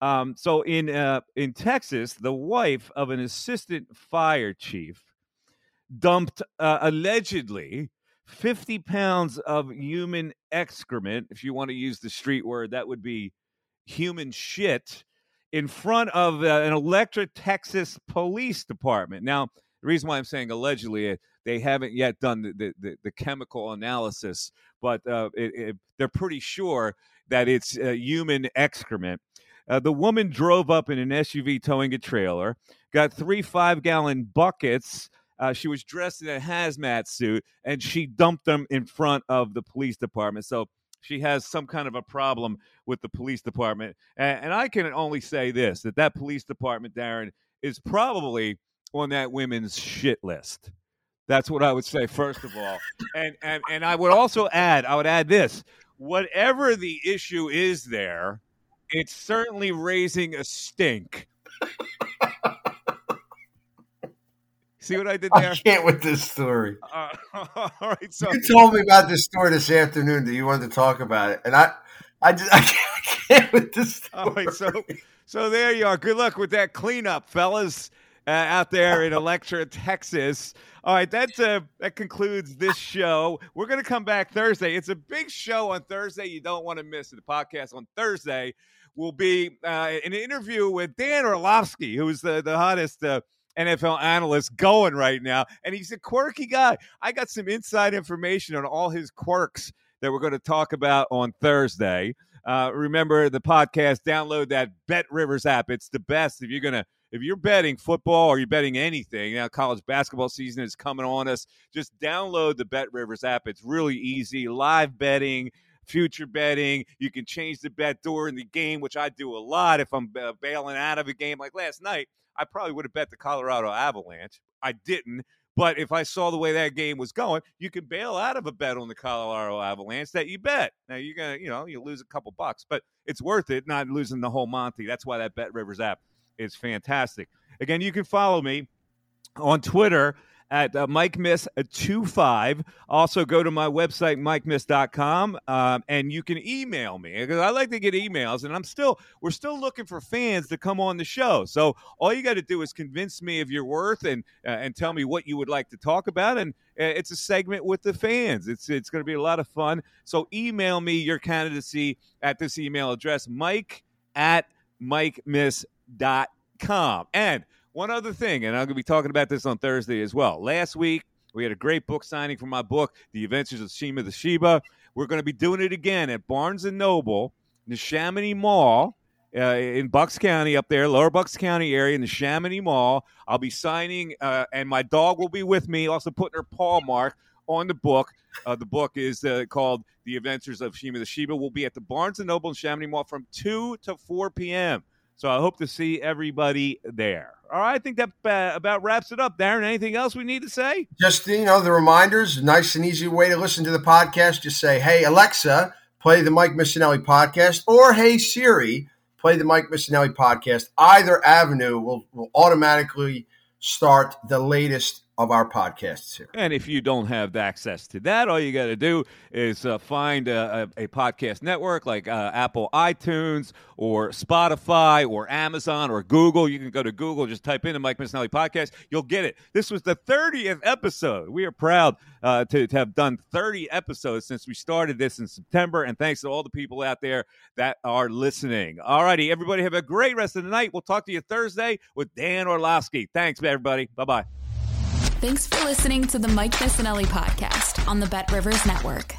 Um, so in uh, in Texas, the wife of an assistant fire chief dumped uh, allegedly 50 pounds of human excrement, if you want to use the street word, that would be human shit, in front of uh, an Electra Texas police department. Now, the reason why I'm saying allegedly, uh, they haven't yet done the, the, the chemical analysis, but uh, it, it, they're pretty sure that it's uh, human excrement. Uh, the woman drove up in an SUV towing a trailer, got three five gallon buckets uh, she was dressed in a hazmat suit and she dumped them in front of the police department. So she has some kind of a problem with the police department. And, and I can only say this that that police department, Darren, is probably on that women's shit list. That's what I would say, first of all. And, and, and I would also add, I would add this whatever the issue is there, it's certainly raising a stink. See what I did there? I can't with this story. Uh, [laughs] all right, so you told me about this story this afternoon that you wanted to talk about it, and I, I just I [laughs] can't, I can't with this. Story. All right, so so there you are. Good luck with that cleanup, fellas, uh, out there in [laughs] Electra, Texas. All right, that's uh, that concludes this show. We're going to come back Thursday. It's a big show on Thursday. You don't want to miss it. The podcast on Thursday will be uh, an interview with Dan Orlovsky, who's the the hottest. Uh, NFL analyst going right now. And he's a quirky guy. I got some inside information on all his quirks that we're going to talk about on Thursday. Uh, remember the podcast, download that BetRivers app. It's the best if you're going to if you're betting football or you're betting anything, now college basketball season is coming on us, just download the BetRivers app. It's really easy. Live betting, future betting. You can change the bet during the game, which I do a lot if I'm bailing out of a game like last night. I probably would have bet the Colorado Avalanche. I didn't. But if I saw the way that game was going, you can bail out of a bet on the Colorado Avalanche that you bet. Now you're gonna, you know, you lose a couple bucks, but it's worth it not losing the whole Monty. That's why that BetRivers app is fantastic. Again, you can follow me on Twitter at uh, Mike Miss 25. Also, go to my website, mikemiss.com, um, and you can email me because I like to get emails, and I'm still, we're still looking for fans to come on the show. So all you got to do is convince me of your worth and, uh, and tell me what you would like to talk about. And uh, it's a segment with the fans. It's, it's going to be a lot of fun. So email me your candidacy at this email address, mike at mikemiss.com. And one other thing, and I'm going to be talking about this on Thursday as well. Last week, we had a great book signing for my book, The Adventures of Shima the Sheba. We're going to be doing it again at Barnes Noble, the Neshaminy Mall. Uh, in Bucks County, up there, Lower Bucks County area, in the Neshaminy Mall. I'll be signing, uh, and my dog will be with me, also putting her paw mark on the book. Uh, the book is uh, called The Adventures of Shima the Sheba. We'll be at the Barnes & Noble in Neshaminy Mall from 2 to 4 p.m. So I hope to see everybody there. All right, I think that uh, about wraps it up. Darren, anything else we need to say? Just, you know, the reminders, nice and easy way to listen to the podcast. Just say, hey, Alexa, play the Mike Missanelli podcast, or hey, Siri, play the Mike Missanelli podcast. Either avenue will, will automatically start the latest of our podcasts here. And if you don't have access to that, all you got to do is uh, find a, a, a, podcast network like uh, Apple iTunes or Spotify or Amazon or Google. You can go to Google, just type in the Mike Missanelli podcast. You'll get it. This was the 30th episode. We are proud uh, to, to have done 30 episodes since we started this in September. And thanks to all the people out there that are listening. All righty, everybody have a great rest of the night. We'll talk to you Thursday with Dan Orlovsky. Thanks, everybody. Bye bye. Thanks for listening to the Mike Missanelli podcast on the BetRivers Network.